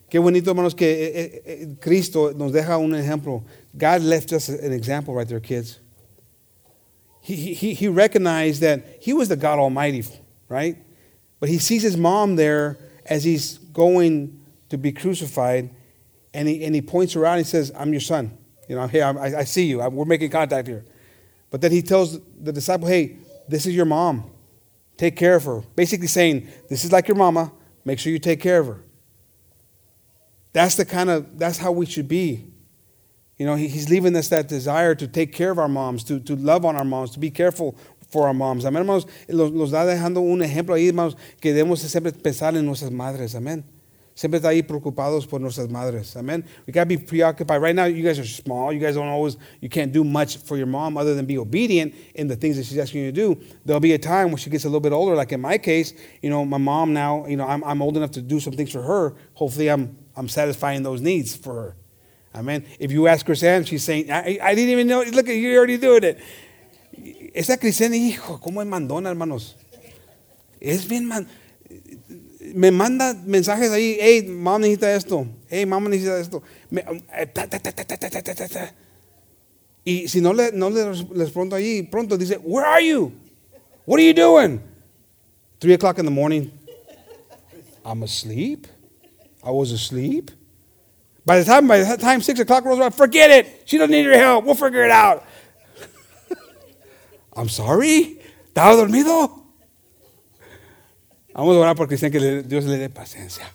Speaker 2: Qué bonito, hermanos, que eh, eh, eh, Cristo nos deja un ejemplo. God left us an example right there, kids. He, he, he recognized that he was the God Almighty, right? But he sees his mom there as he's going to be crucified, and he, and he points around and he says, I'm your son. You know, hey, I, I see you. I, we're making contact here. But then he tells the disciple, hey, this is your mom. Take care of her. Basically saying, this is like your mama. Make sure you take care of her. That's the kind of, that's how we should be. You know, he's leaving us that desire to take care of our moms, to, to love on our moms, to be careful for our moms. Amén, hermanos. Los, los da dejando un ejemplo ahí, hermanos, que debemos siempre pensar en nuestras madres. Amén. Siempre está ahí preocupados por nuestras madres. Amen. We got to be preoccupied. Right now, you guys are small. You guys don't always, you can't do much for your mom other than be obedient in the things that she's asking you to do. There'll be a time when she gets a little bit older. Like in my case, you know, my mom now, you know, I'm, I'm old enough to do some things for her. Hopefully, I'm I'm satisfying those needs for her. Amen. If you ask Chrisanne, she's saying, I, I didn't even know. Look, you're already doing it. Esa Cristiana, hijo, cómo es mandona, hermanos. Es bien man. Me manda mensajes ahí, hey, mamá necesita esto, hey, mamá necesita esto. Me, eh, ta, ta, ta, y si no le, no le respondo ahí, pronto dice, where are you? What are you doing? Three o'clock in the morning. I'm asleep. I was asleep. By the time by the time six o'clock rolls around, forget it. She doesn't need your help. We'll figure it out. I'm sorry. ¿Estaba dormido? Vamos a orar por Cristian que Dios le dé paciencia.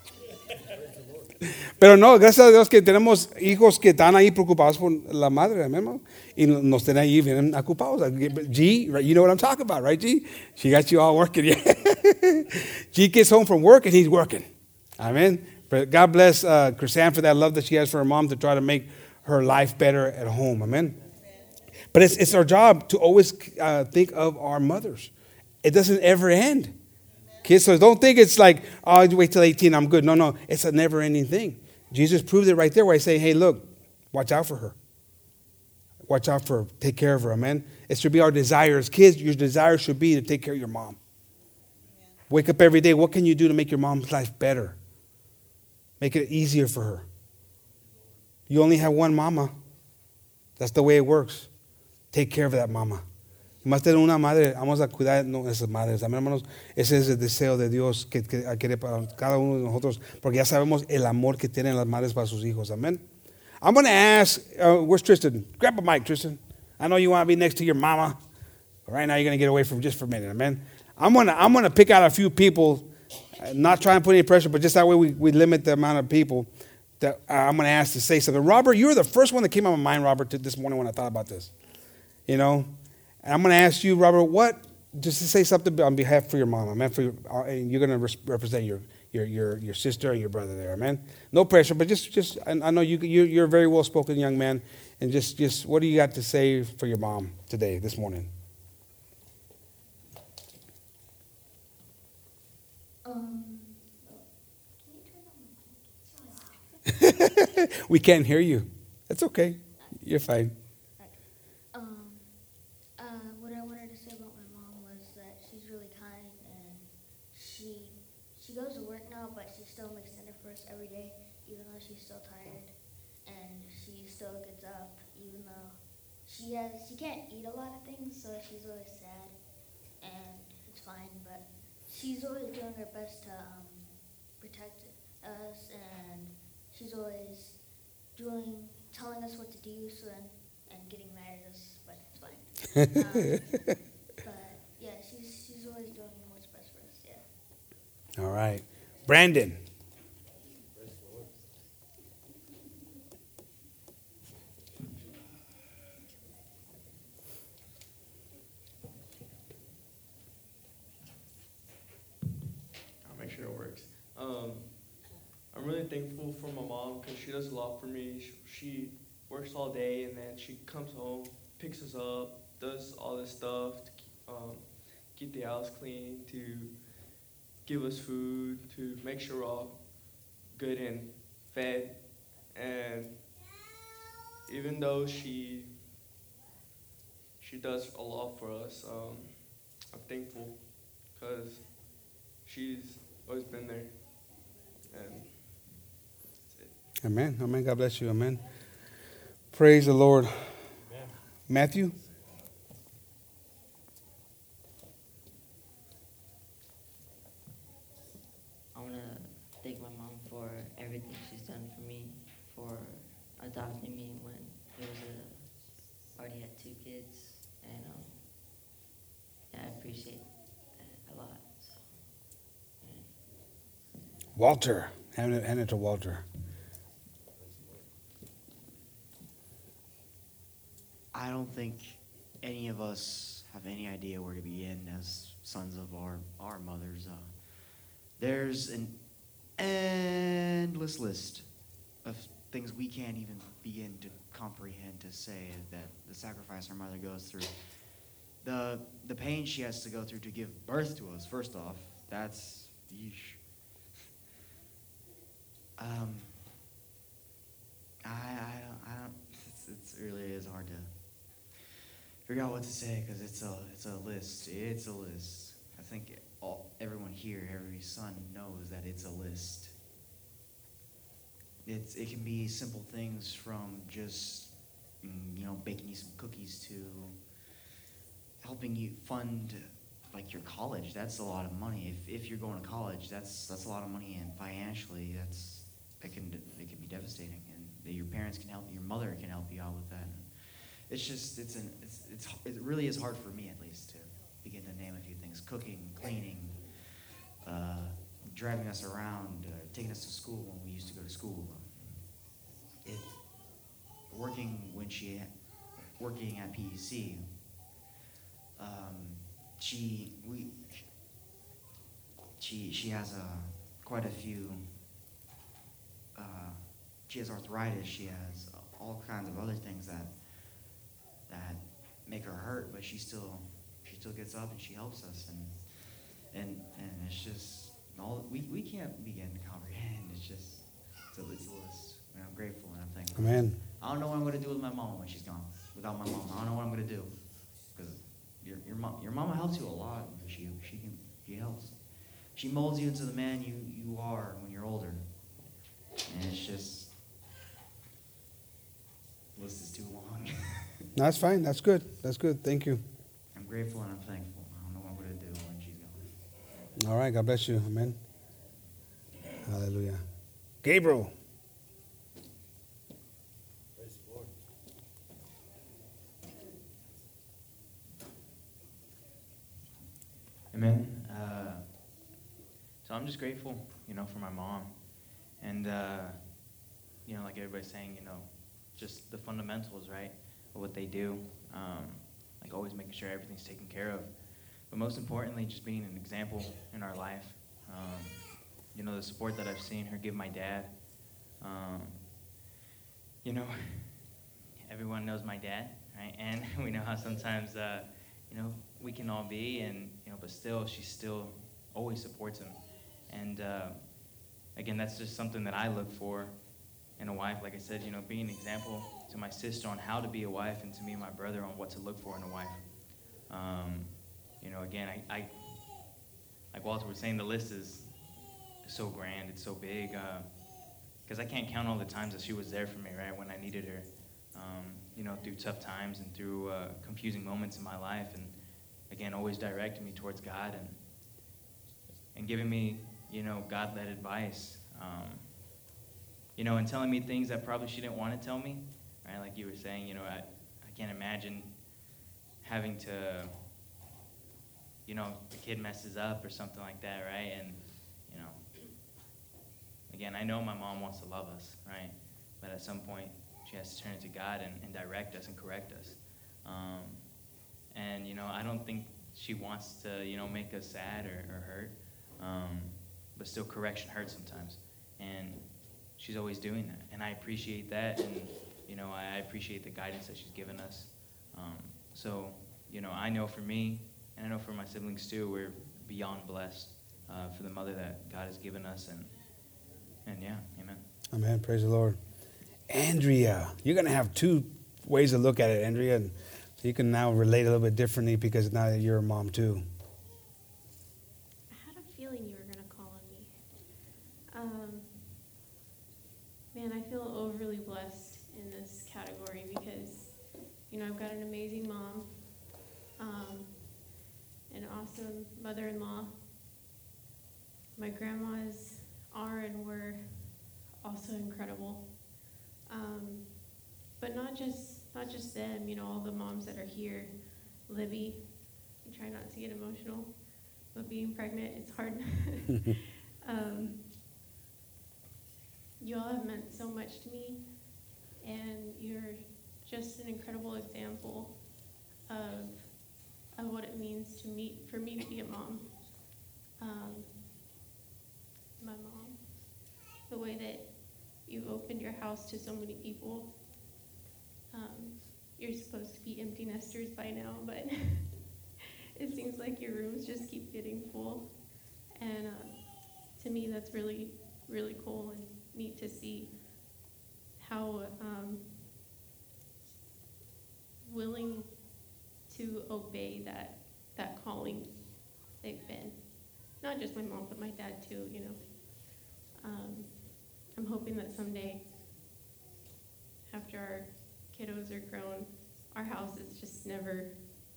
Speaker 2: Pero no, gracias a Dios que tenemos hijos que están ahí preocupados por la madre, hermano. Y nos tienen ahí bien ocupados. G, you know what I'm talking about, right, G? She got you all working. G gets home from work and he's working. Amen. God bless uh, Chrisanne for that love that she has for her mom to try to make her life better at home. Amen. But it's, it's our job to always uh, think of our mothers. It doesn't ever end. Kids, so don't think it's like, oh, I'll wait till 18, I'm good. No, no, it's a never ending thing. Jesus proved it right there where I say, hey, look, watch out for her. Watch out for her. Take care of her. Amen. It should be our desire as kids. Your desire should be to take care of your mom. Wake up every day. What can you do to make your mom's life better? Make it easier for her. You only have one mama. That's the way it works. Take care of that mama. Más tener una madre, vamos a cuidar esas madres. Amén, hermanos. Ese es el deseo de Dios que, que quiere para cada uno de nosotros, porque ya sabemos el amor que tienen las madres para sus hijos. Amén. I'm going to ask, uh, where's Tristan? Grab a mic, Tristan. I know you want to be next to your mama, but right now you're going to get away from just for a minute. Amen. I'm going to I'm going to pick out a few people not trying to put any pressure, but just that way we, we limit the amount of people that uh, I'm going to ask to say something. Robert, you were the first one that came on my mind, Robert, this morning when I thought about this. You know, and I'm going to ask you, Robert, what, just to say something on behalf for your mom, man, for your, uh, and you're going to represent your, your, your, your sister and your brother there, man. No pressure, but just, just I, I know you, you're, you're a very well spoken young man, and just, just what do you got to say for your mom today, this morning? we can't hear you. That's okay. You're fine.
Speaker 3: Her best to um, protect us, and she's always doing telling us what to do, so and, and getting mad at us, but it's fine. Um, but yeah, she's she's always doing what's best for us. Yeah.
Speaker 2: All right. Brandon.
Speaker 4: I'll make sure it works. Um, I'm really thankful for my mom because she does a lot for me. She, she works all day and then she comes home, picks us up, does all this stuff to um, keep the house clean, to give us food, to make sure we're all good and fed. And even though she she does a lot for us, um, I'm thankful because she's always been there. And that's it.
Speaker 2: Amen. Amen. God bless you. Amen. Praise the Lord. Matthew.
Speaker 5: I want to thank my mom for everything she's done for me, for adopting me when it was a, already had two kids, and um, yeah, I appreciate that a lot. So, yeah.
Speaker 2: Walter. Hand it, hand it to Walter.
Speaker 6: I don't think any of us have any idea where to begin as sons of our, our mothers. Uh, there's an endless list of things we can't even begin to comprehend to say that the sacrifice our mother goes through. The, the pain she has to go through to give birth to us, first off, that's yeesh. Um, I, I don't, I don't, it's, it's really is hard to figure out what to say because it's a, it's a list. It's a list. I think all, everyone here, every son knows that it's a list. It's, it can be simple things from just, mm, you know, baking you some cookies to helping you fund like your college. That's a lot of money. If, if you're going to college, that's, that's a lot of money and financially that's, it can, it can be devastating and your parents can help, your mother can help you out with that. It's just, it's an, it's, it's, it really is hard for me at least to begin to name a few things. Cooking, cleaning, uh, driving us around, uh, taking us to school when we used to go to school. It, working when she, working at PEC, um, she, we, she, she has a, quite a few, uh, she has arthritis, she has all kinds of other things that, that make her hurt, but she still, she still gets up and she helps us, and, and, and it's just, all, we, we can't begin to comprehend, it's just, it's a, list, and I'm grateful and I'm thankful.
Speaker 2: Amen.
Speaker 6: I don't know what I'm gonna do with my mom when she's gone. Without my mom, I don't know what I'm gonna do. Because your your mom your mama helps you a lot. She she can she helps. She molds you into the man you you are when you're older. And it's just the list is too long.
Speaker 2: No, that's fine. That's good. That's good. Thank you.
Speaker 6: I'm grateful and I'm thankful. I don't know what I'm gonna do when she's gone.
Speaker 2: All right. God bless you. Amen. Hallelujah. Gabriel. Praise the Lord.
Speaker 7: Amen. Uh, so I'm just grateful, you know, for my mom, and uh, you know, like everybody's saying, you know, just the fundamentals, right, of what they do, um, like always making sure everything's taken care of, but most importantly, just being an example in our life. Um, you know, the support that I've seen her give my dad. Um, you know, everyone knows my dad, right? And we know how sometimes, uh, you know, we can all be, and you know, but still, she still always supports him. And uh, again, that's just something that I look for in a wife. Like I said, you know, being an example to my sister on how to be a wife, and to me and my brother on what to look for in a wife. Um, you know, again, I, I, like Walter was saying, the list is so grand, it's so big, because uh, I can't count all the times that she was there for me, right, when I needed her. Um, you know, through tough times and through uh, confusing moments in my life, and again, always directing me towards God and and giving me, you know, God-led advice. Um, you know, and telling me things that probably she didn't want to tell me, right? Like you were saying, you know, I, I can't imagine having to, you know, the kid messes up or something like that, right? And, you know, again, I know my mom wants to love us, right? But at some point, she has to turn to God and, and direct us and correct us. Um, and, you know, I don't think she wants to, you know, make us sad or, or hurt. Um, but still, correction hurts sometimes. And she's always doing that. And I appreciate that. And, you know, I appreciate the guidance that she's given us. Um, so, you know, I know for me, and I know for my siblings too, we're beyond blessed uh, for the mother that God has given us. And, and yeah, amen.
Speaker 2: Amen. Praise the Lord. Andrea, you're going to have two ways to look at it, Andrea. And you can now relate a little bit differently because now that you're a mom too.
Speaker 8: I had a feeling you were going to call on me. Um, man, I feel overly blessed in this category because, you know, I've got an amazing mom, um, an awesome mother in law. My grandmas are and were also incredible. Um, but not just not just them, you know, all the moms that are here. Libby, I try not to get emotional, but being pregnant, it's hard. um, you all have meant so much to me, and you're just an incredible example of of what it means to meet for me to be a mom. Um, my mom, the way that you've opened your house to so many people. Um, you're supposed to be empty nesters by now, but it seems like your rooms just keep getting full. And uh, to me, that's really, really cool and neat to see how um, willing to obey that that calling they've been. Not just my mom, but my dad too. You know. Um, I'm hoping that someday, after our kiddos are grown, our house is just never,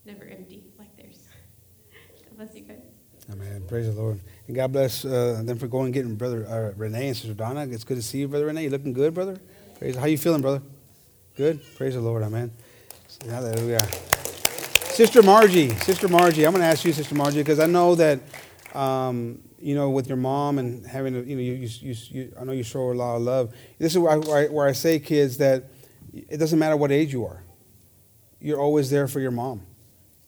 Speaker 8: never empty like theirs. God bless you guys.
Speaker 2: Amen. Praise the Lord. And God bless uh, them for going and getting Brother uh, Renee and Sister Donna. It's good to see you, Brother Renee. You looking good, brother? Praise. How you feeling, brother? Good? Praise the Lord. Amen. Hallelujah. Sister Margie, Sister Margie, I'm going to ask you, Sister Margie, because I know that um, you know, with your mom and having, you know, you, you, you, I know you show a lot of love. This is where I, where I say, kids, that it doesn't matter what age you are. You're always there for your mom.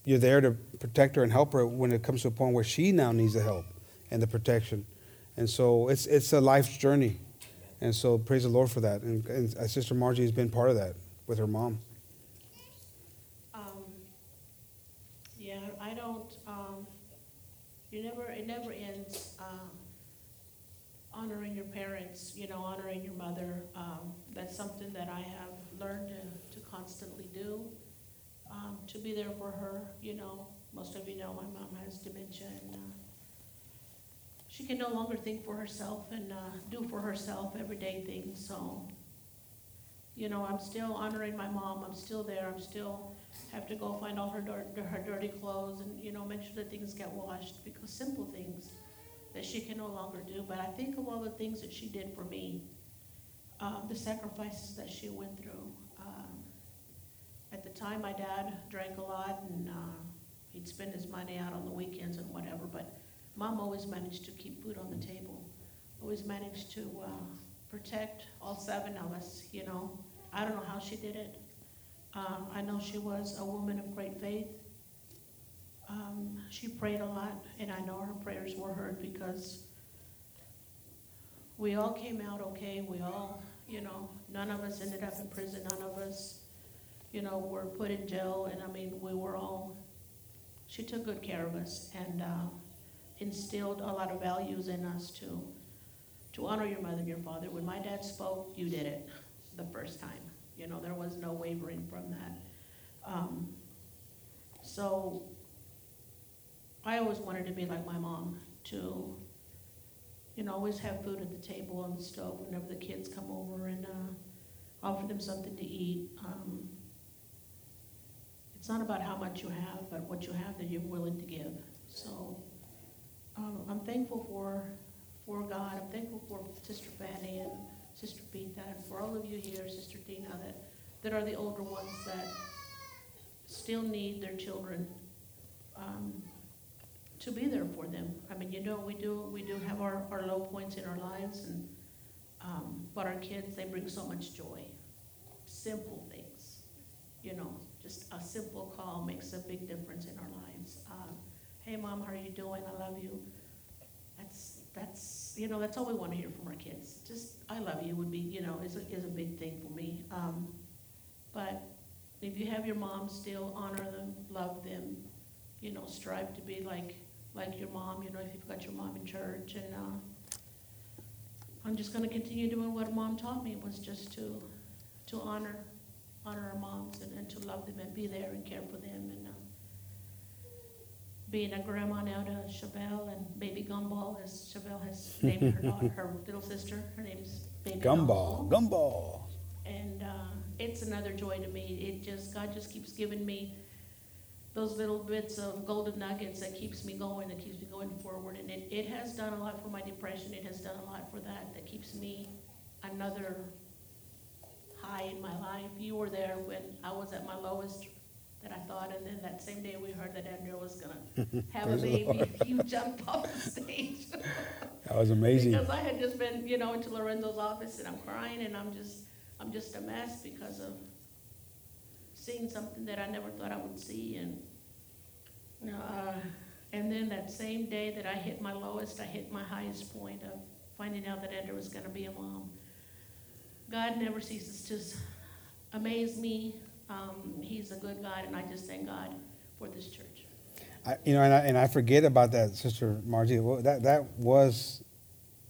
Speaker 2: You're there to protect her and help her when it comes to a point where she now needs the help and the protection. And so it's, it's a life's journey. And so praise the Lord for that. And, and Sister Margie has been part of that with her mom.
Speaker 9: Um, yeah, I don't, um, you never, it never ends um, honoring your parents, you know, honoring your mother. Um, that's something that I have learned to, to constantly do, um, to be there for her. You know, most of you know my mom has dementia and uh, she can no longer think for herself and uh, do for herself everyday things. So, you know, I'm still honoring my mom. I'm still there. I'm still have to go find all her, dirt, her dirty clothes and, you know, make sure that things get washed because simple things that she can no longer do. But I think of all the things that she did for me, um, the sacrifices that she went through. Um, at the time, my dad drank a lot and uh, he'd spend his money out on the weekends and whatever, but mom always managed to keep food on the table, always managed to uh, protect all seven of us, you know. I don't know how she did it. Um, I know she was a woman of great faith. Um, she prayed a lot, and I know her prayers were heard because we all came out okay. We all, you know, none of us ended up in prison. None of us, you know, were put in jail. And I mean, we were all, she took good care of us and uh, instilled a lot of values in us to, to honor your mother and your father. When my dad spoke, you did it the first time. You know, there was no wavering from that. Um, so I always wanted to be like my mom, to, you know, always have food at the table on the stove whenever the kids come over and uh, offer them something to eat. Um, it's not about how much you have, but what you have that you're willing to give. So um, I'm thankful for for God. I'm thankful for Sister Fanny and Sister Pita and for all of you here, Sister Dina, that, that are the older ones that still need their children um, to be there for them. I mean, you know, we do we do have our, our low points in our lives, and um, but our kids they bring so much joy. Simple things, you know, just a simple call makes a big difference in our lives. Um, hey, mom, how are you doing? I love you. That's that's you know that's all we want to hear from our kids. Just I love you would be you know is a, is a big thing for me. Um, but if you have your mom, still honor them, love them, you know, strive to be like like your mom. You know, if you've got your mom in church, and uh, I'm just going to continue doing what mom taught me was just to to honor honor our moms and, and to love them and be there and care for them and. Being a grandma now to Chevelle and baby Gumball, as Chevelle has named her daughter, her little sister. Her name's baby
Speaker 2: Gumball, Gumball.
Speaker 9: And uh, it's another joy to me. It just God just keeps giving me those little bits of golden nuggets that keeps me going, that keeps me going forward. And it, it has done a lot for my depression. It has done a lot for that. That keeps me another high in my life. You were there when I was at my lowest that I thought, and then that same day we heard that Andrea was gonna have a baby. You jumped off the stage.
Speaker 2: That was amazing.
Speaker 9: Because I had just been, you know, into Lorenzo's office and I'm crying and I'm just, I'm just a mess because of seeing something that I never thought I would see and, uh, and then that same day that I hit my lowest, I hit my highest point of finding out that Andrea was gonna be a mom. God never ceases to amaze me. Um, he's a good God and I just thank God for this church.
Speaker 2: I, you know, and I, and I forget about that, Sister Margie. Well, That that was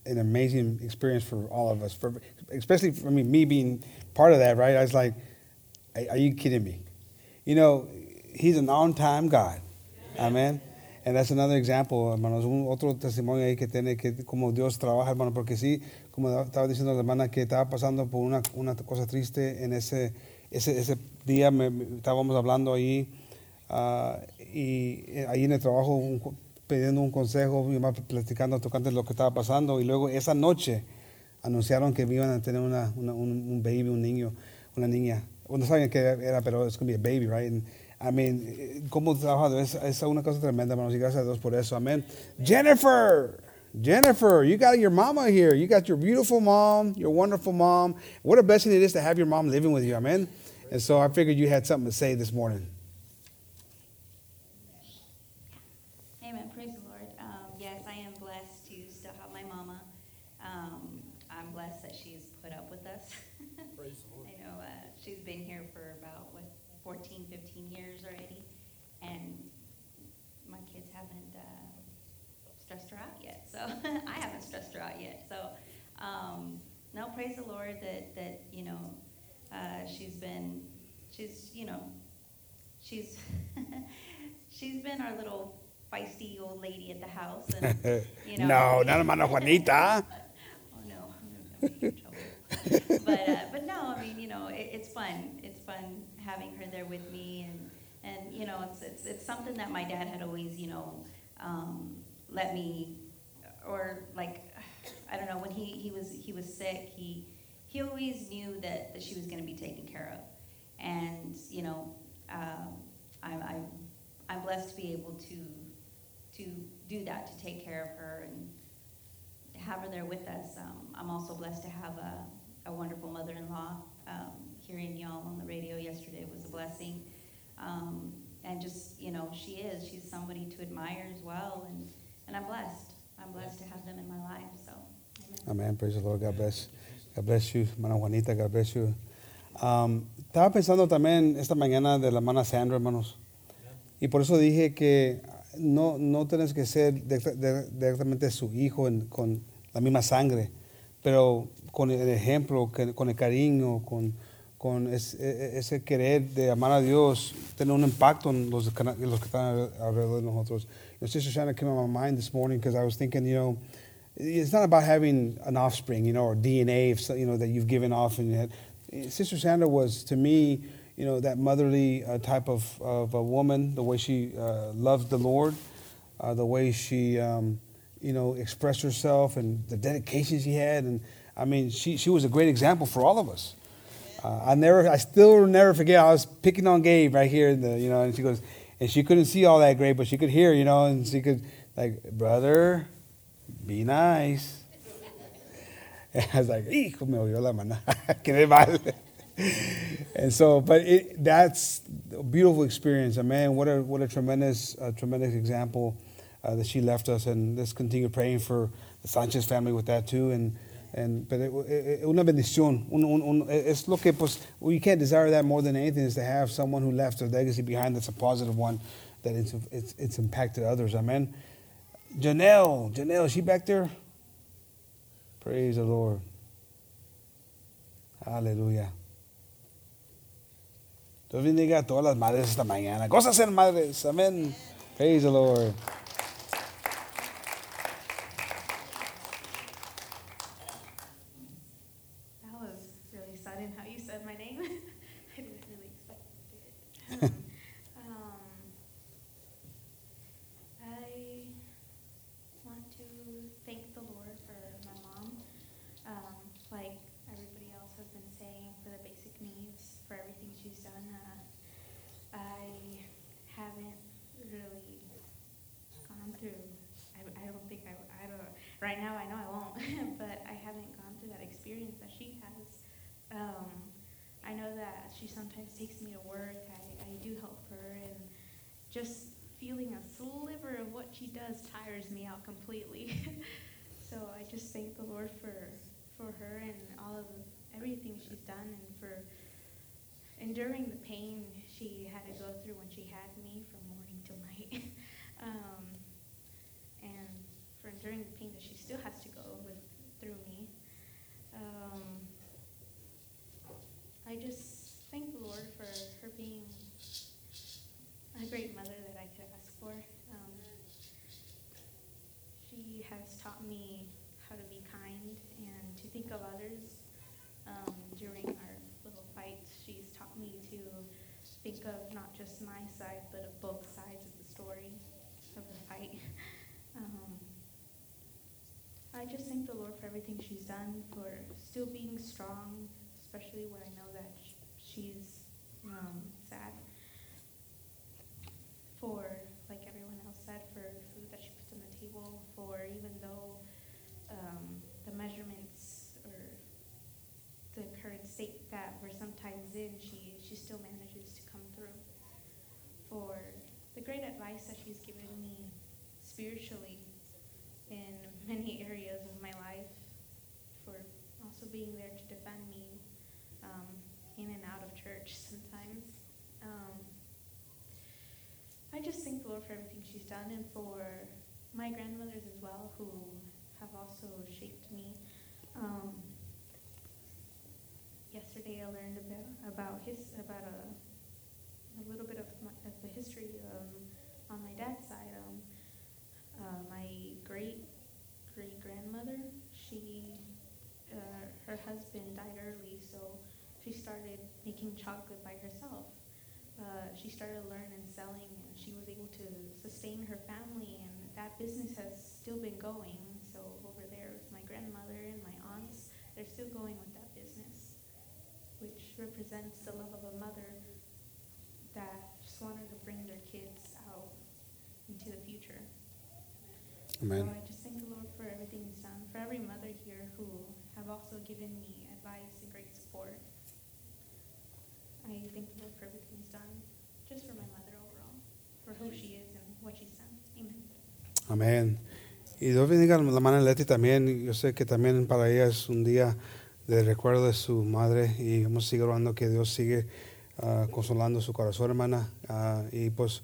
Speaker 2: an amazing experience for all of us, for especially for me, me being part of that. Right? I was like, "Are are you kidding me?" You know, He's an on-time God. Amen. And that's another example, hermanos. Un otro testimonio ahí que tiene que como Dios trabaja, hermano, porque sí, como estaba diciendo la hermana que estaba pasando por una, una cosa triste en ese ese, ese día, me- me- estábamos hablando ahí. Ah, y eh, ahí en el trabajo un pidiendo un consejo, mi mamá platicando, tocando lo que estaba pasando y luego esa noche anunciaron que iban a tener una, una- un, un baby, un niño, una niña. No sabían qué era, pero es to be a baby, right? And, I mean, eh, cómo trabajado, es, es una cosa tremenda, hermanos, y gracias a Dios por eso, amén. Jennifer, Jennifer, you got your mama here. You got your beautiful mom, your wonderful mom. What a blessing it is to have your mom living with you, amen. And so I figured you had something to say this morning.
Speaker 10: Amen. Praise the Lord. Um, yes, I am blessed to still have my mama. Um, I'm blessed that she's put up with us.
Speaker 1: Praise the Lord.
Speaker 10: I know uh, she's been here for about, what, 14, 15 years already. And my kids haven't uh, stressed her out yet. So I haven't stressed her out yet. So, um, no, praise the Lord that, that you know, uh, she's been, she's, you know, she's she's been our little feisty old lady at the house and you know.
Speaker 2: No, not hermana Juanita.
Speaker 10: oh no i'm gonna get in trouble. But uh, but no i mean you know it, it's fun. It's fun having her there with me and and you know it's it's, it's something that my dad had always you know um, let me or like i don't know when he he was he was sick he he always knew that, that she was going to be taken care of and you know um, I'm, I'm i'm blessed to be able to to do that to take care of her and have her there with us. Um, I'm also blessed to have a, a wonderful mother-in-law. Um, hearing y'all on the radio yesterday was a blessing. Um, and just, you know, she is. She's somebody to admire as well. And, and I'm blessed. I'm blessed to have them in my life. So, amen.
Speaker 2: Amen. Praise the Lord. God bless. God bless you, hermana Juanita. God bless you. Um, estaba pensando también esta mañana de la hermana Sandra, hermanos. Y por eso dije que no, no tienes que ser directamente su hijo en- con la misma sangre. pero con el ejemplo, con el cariño, con, con es- e- ese querer de amar a Dios, tener un impacto en los, en los que están alre- alrededor de nosotros. You Sister Shanna came on my mind this morning because I was thinking, you know, it's not about having an offspring, you know, or DNA, you know, that you've given off. And had. Sister Sandra was, to me, you know, that motherly uh, type of, of a woman, the way she uh, loved the Lord, uh, the way she, um, you know, expressed herself and the dedication she had. And I mean, she, she was a great example for all of us. Uh, I never, I still never forget. I was picking on Gabe right here, the, you know, and she goes, and she couldn't see all that great, but she could hear, you know, and she could, like, brother, be nice. And I was like, hijo, me oyó la mano. Quedé mal. and so, but it, that's a beautiful experience. And man, what a, what a tremendous, uh, tremendous example uh, that she left us. And let's continue praying for the Sanchez family with that too. And, and but it, it, una bendición. Un, un, un, es lo que, pues, we can't desire that more than anything is to have someone who left a legacy behind that's a positive one, that it's, it's, it's impacted others. Amen. Janelle, Janelle, is she back there? Praise the Lord. Aleluya. Dios bendiga a todas las madres esta mañana. Cosas ser madres. Amén. Praise the Lord.
Speaker 11: That was really sudden how you said my name. I didn't really expect it. um, I want to thank the Lord for my mom. Um, like everybody else has been saying, for the basic needs, for everything she's done. Uh, I haven't really gone through. I, I don't think I, I don't. Right now, I know I won't, but I haven't gone through that experience that she has. Um, I know that she sometimes takes me to work. I, I do help her, and just feeling a sliver of what she does tires me out completely. so I just thank the Lord for for her and all of everything she's done, and for enduring the pain she had to go through when she had me from morning till night. um, and for enduring the pain that she still has to go with through me. Um, I just thank the Lord for her being a great mother that I could ask for. Um, she has taught me how to be kind and to think of others. Um, during our little fights, she's taught me to think of not just my side, but of both sides of the story of the fight. Um, I just thank the Lord for everything she's done, for still being strong, especially when I know that she's um, sad. For, like everyone else said, for food that she puts on the table, for even though um, the measurements or the current state that we're sometimes in, she, she still manages to come through. For the great advice that she's given me spiritually many areas of my life, for also being there to defend me um, in and out of church sometimes. Um, I just thank the Lord for everything she's done and for my grandmothers as well, who have also shaped me. Um, yesterday, I learned about about his about a a little bit of, my, of the history um, on my dad's side. Um, uh, my great great grandmother, she uh, her husband died early, so she started making chocolate by herself. Uh, she started learning selling, and she was able to sustain her family, and that business has still been going. So over there with my grandmother and my aunts, they're still going with that business, which represents the love of a mother that just wanted to bring their kids out into the future.
Speaker 2: Amen.
Speaker 11: So have also given me advice and great support. I thank the Lord for everything He's done, just for my mother overall, for who she is and what she's done. Amen.
Speaker 2: Amén. Y Dios bendiga a la hermana Leti también. Yo sé que también para ella es un día de recuerdo de su madre y vamos a seguir orando que Dios sigue ah, consolando su corazón, hermana. Ah, y pues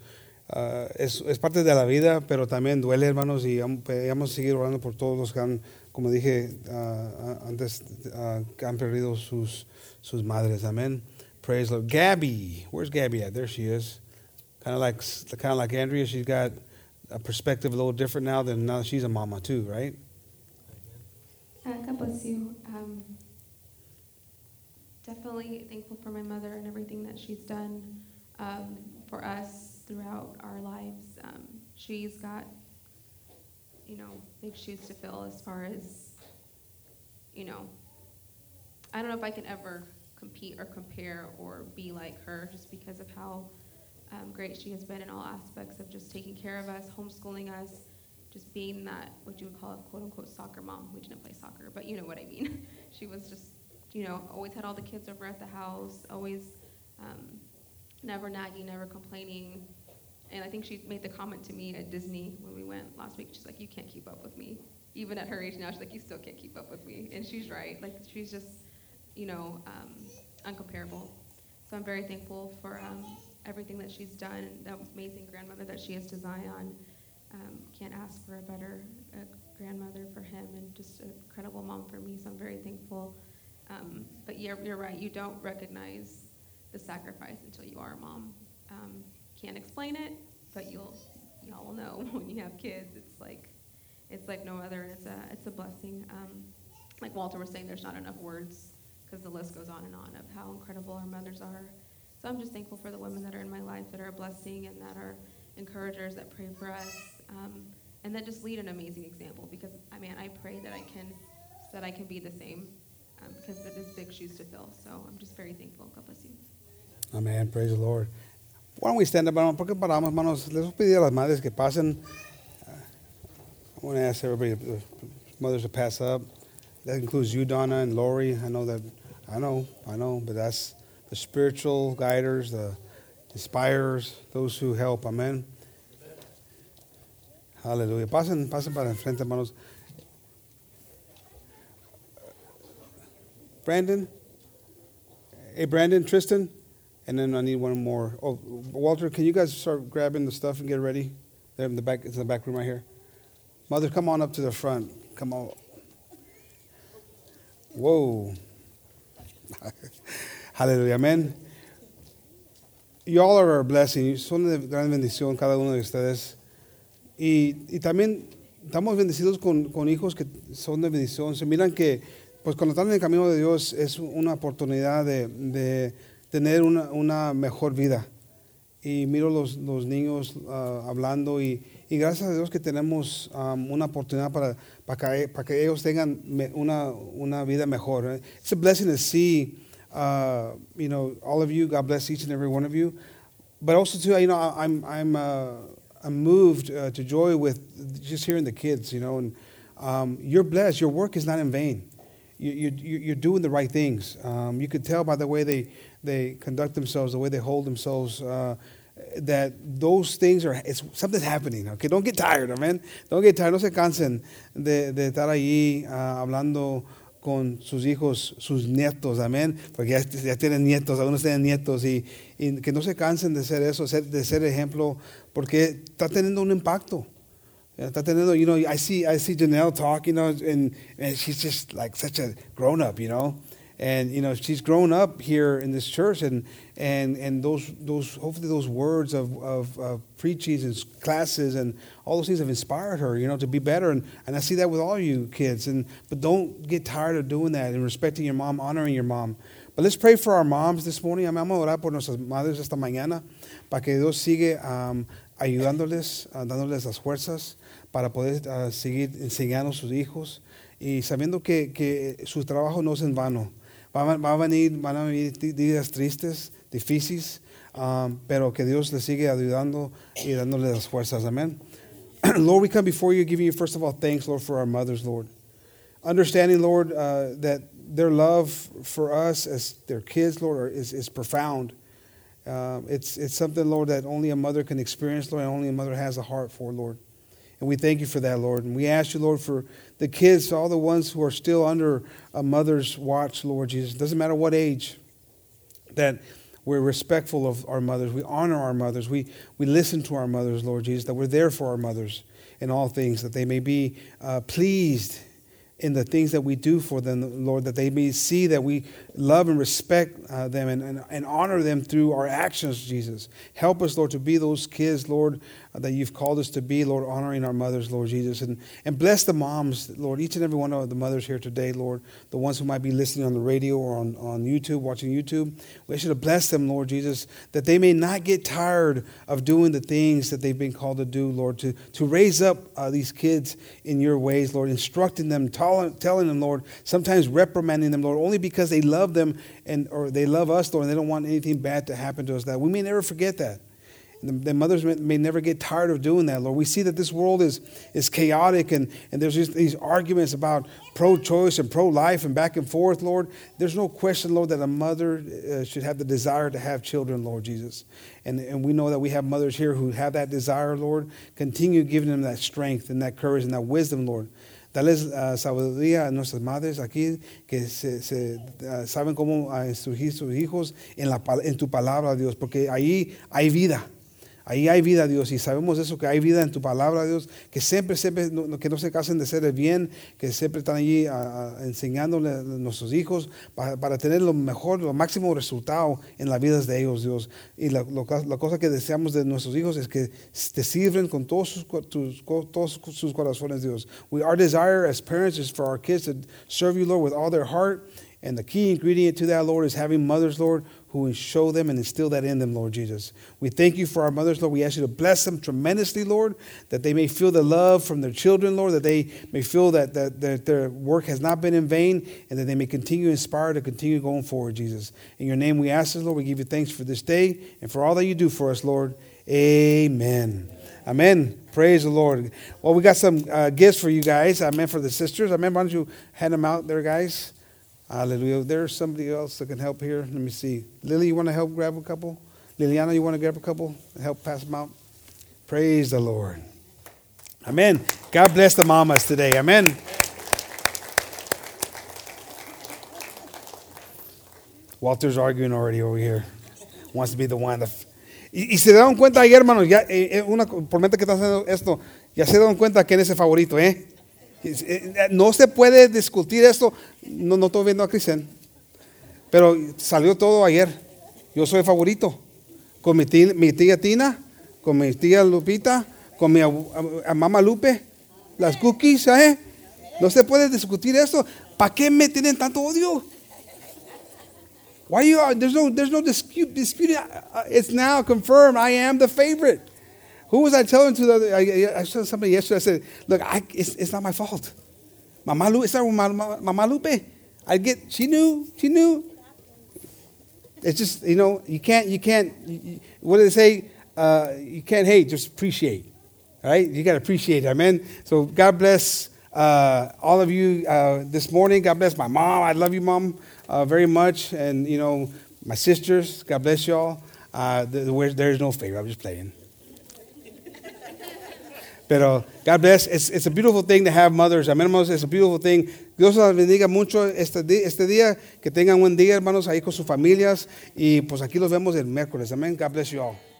Speaker 2: ah, es, es parte de la vida, pero también duele, hermanos, y vam- vamos a seguir orando por todos los que han, como dije ah, antes, ah, que han perdido sus, sus madres. Amén. Praise Lord. Gabby, where's Gabby at? There she is. Kind of like, kind of like Andrea, she's got a perspective a little different now than now she's a mama too, right?
Speaker 12: Uh, God bless. Um, definitely thankful for my mother and everything that she's done um, for us throughout our lives. Um, she's got, you know, big shoes to fill as far as, you know, I don't know if I can ever compete or compare or be like her just because of how um, great she has been in all aspects of just taking care of us, homeschooling us, just being that what you would call a quote unquote soccer mom. We didn't play soccer, but you know what I mean. she was just, you know, always had all the kids over at the house, always um, never nagging, never complaining. And I think she made the comment to me at Disney when we went last week. She's like, "You can't keep up with me." Even at her age now, she's like, "You still can't keep up with me," and she's right. Like she's just, you know, um, uncomparable. So I'm very thankful for um, everything that she's done, the amazing grandmother that she is to Zion. Um, can't ask for a better uh, grandmother for him, and just an incredible mom for me. So I'm very thankful. Um, but you're, you're right. You don't recognize the sacrifice until you are a mom. Um, can't explain it, but you'll y'all will know when you have kids. It's like it's like no other. It's a it's a blessing. Um, like Walter was saying, there's not enough words because the list goes on and on of how incredible our mothers are. So I'm just thankful for the women that are in my life that are a blessing and that are encouragers that pray for us um, and that just lead an amazing example. Because I mean, I pray that I can that I can be the same um, because it is big shoes to fill. So I'm just very thankful. God bless you.
Speaker 2: Amén, praise the Lord. Why don't we stand up, hermano? ¿Por qué paramos, hermanos? Les voy a las madres que pasen. Uh, I want to ask everybody, the mothers to pass up. That includes you, Donna, and Lori. I know that, I know, I know, but that's the spiritual guiders, the inspirers, those who help. Amen. Hallelujah. Pasen, pasen para enfrente, hermanos. Brandon? Hey, Brandon, Tristan? And then I need one more. Oh, Walter, can you guys start grabbing the stuff and get ready? There in the back, it's in the back room right here. Mother, come on up to the front. Come on. Whoa. Hallelujah. Amen. Y'all are a blessing. Son de gran bendición cada uno de ustedes. Y, y también estamos bendecidos con, con hijos que son de bendición. Se miran que, pues cuando están en el camino de Dios, es una oportunidad de, de tener una, una mejor vida. Y miro los, los niños ah, hablando y, y gracias a Dios que tenemos um, una oportunidad para, para, que, para que ellos tengan me- una, una vida mejor. eh. It's a blessing to see, uh, you know, all of you. God bless each and every one of you. But also too, you know, I'm I'm uh, I'm moved uh, to joy with just hearing the kids. You know, and um, you're blessed. Your work is not in vain. You, you- you're doing the right things. Um, you could tell by the way they, they conduct themselves, the way they hold themselves, uh, that those things are, it's, something's happening. Okay, don't get tired, amen. Don't get tired. No se cansen de, de estar allí uh, hablando con sus hijos, sus nietos, amén. Porque ya, ya tienen nietos, algunos tienen nietos y, y que no se cansen de ser eso, de ser ejemplo, porque está teniendo un impacto. Está teniendo, you know, I see, I see Janelle talk, you know, and, and she's just like such a grown up, you know, and you know she's grown up here in this church, and and and those those hopefully those words of of, of preachings and classes and all those things have inspired her, you know, to be better, and and I see that with all you kids, and but don't get tired of doing that and respecting your mom, honoring your mom. But let's pray for our moms this morning. Orar por nuestras madres esta mañana, para que Dios um, ayudándoles, uh, dándoles las fuerzas para poder uh, seguir enseñando a sus hijos y sabiendo que, que su trabajo no es en vano. Va, a- venir, van a venir días tristes, difíciles, um, pero que Dios les sigue ayudando y dándoles las fuerzas. Amén. Lord, we come before you, giving you first of all thanks, Lord, for our mothers, Lord. Understanding, Lord, uh, that their love for us as their kids, Lord, is, is profound. Um, it's, it's something, Lord, that only a mother can experience, Lord, and only a mother has a heart for, Lord. And we thank you for that, Lord. And we ask you, Lord, for the kids, all the ones who are still under a mother's watch, Lord Jesus. Doesn't matter what age, that we're respectful of our mothers. We honor our mothers. We, we listen to our mothers, Lord Jesus, that we're there for our mothers in all things, that they may be uh, pleased in the things that we do for them, Lord, that they may see that we love and respect uh, them and, and, and honor them through our actions, Jesus. Help us, Lord, to be those kids, Lord, that you've called us to be, Lord, honoring our mothers, Lord Jesus. And, and bless the moms, Lord, each and every one of the mothers here today, Lord, the ones who might be listening on the radio or on, on YouTube, watching YouTube. We should have blessed them, Lord Jesus, that they may not get tired of doing the things that they've been called to do, Lord, to, to raise up uh, these kids in your ways, Lord, instructing them, telling, telling them, Lord, sometimes reprimanding them, Lord, only because they love them and or they love us, Lord, and they don't want anything bad to happen to us. That we may never forget that. The, the mothers may, never get tired of doing that, Lord. We see that this world is, is chaotic and, and there's just these arguments about pro choice and pro life and back and forth, Lord. There's no question, Lord, that a mother uh, should have the desire to have children, Lord Jesus. And, and we know that we have mothers here who have that desire, Lord. Continue giving them that strength and that courage and that wisdom, Lord. Dales uh, sabiduría a nuestras madres aquí que se, se uh, saben cómo uh, instruir sus hijos en, la, en tu palabra, Dios, porque ahí hay vida. Ahí hay vida, Dios, y sabemos eso, que hay vida en tu palabra, Dios, que siempre, siempre, que no se casen de hacer el bien, que siempre están allí a, a enseñándole a nuestros hijos para, tener lo mejor, lo máximo resultado en las vidas de ellos, Dios. Y la, lo, cosa que deseamos de nuestros hijos es que te sirven con todos sus, tus, todos corazones, Dios. We, our desire as parents is for our kids to serve you, Lord, with all their heart. And the key ingredient to that, Lord, is having mothers, Lord, who will show them and instill that in them, Lord Jesus. We thank you for our mothers, Lord. We ask you to bless them tremendously, Lord, that they may feel the love from their children, Lord, that they may feel that, that, that their work has not been in vain, and that they may continue inspired to continue going forward, Jesus. In your name we ask this, Lord. We give you thanks for this day and for all that you do for us, Lord. Amen. Amen. Praise the Lord. Well, we got some uh, gifts for you guys. I meant for the sisters. I meant, why don't you hand them out there, guys? Hallelujah. There's somebody else that can help here. Let me see. Lily, you want to help grab a couple? Liliana, you want to grab a couple and help pass them out? Praise the Lord. Amen. God bless the mamas today. Amen. Walter's arguing already over here. Wants to be the one. y, se dan cuenta ahí, hermanos, ya, eh, eh una, por mente que están haciendo esto, ya se dan cuenta quién es el favorito, ¿eh? Eh, no se puede discutir esto. No, no estoy viendo a Cristian. Pero salió todo ayer. Yo soy favorito. Con mi tía, Tina, con mi tía Lupita, con mi mamá Lupe, las cookies, ¿eh? No se puede discutir esto. ¿Para qué me tienen tanto odio? Why you there's no there's no dispute dispute. It's now confirmed I am the favorite. Who was I telling to the other? I, I said somebody yesterday. I said, "Look, I, it's, it's not my fault. Mama Lupe, it's not Mama, Mama Lupe. I get. She knew. She knew. It's just you know you can't you can't. You, what do they say? Uh, you can't hate, just appreciate. Right? You got to appreciate. Amen. So God bless uh, all of you uh, this morning. God bless my mom. I love you, mom, uh, very much, and you know my sisters. God bless y'all. Uh, there's no favor. I'm just playing. Pero God bless. It's, it's a beautiful thing to have mothers. Amén, hermanos. It's a beautiful thing. Dios los bendiga mucho este, este día. Que tengan buen día, hermanos, ahí con sus familias. Y pues aquí los vemos el miércoles. Amén. God bless you all.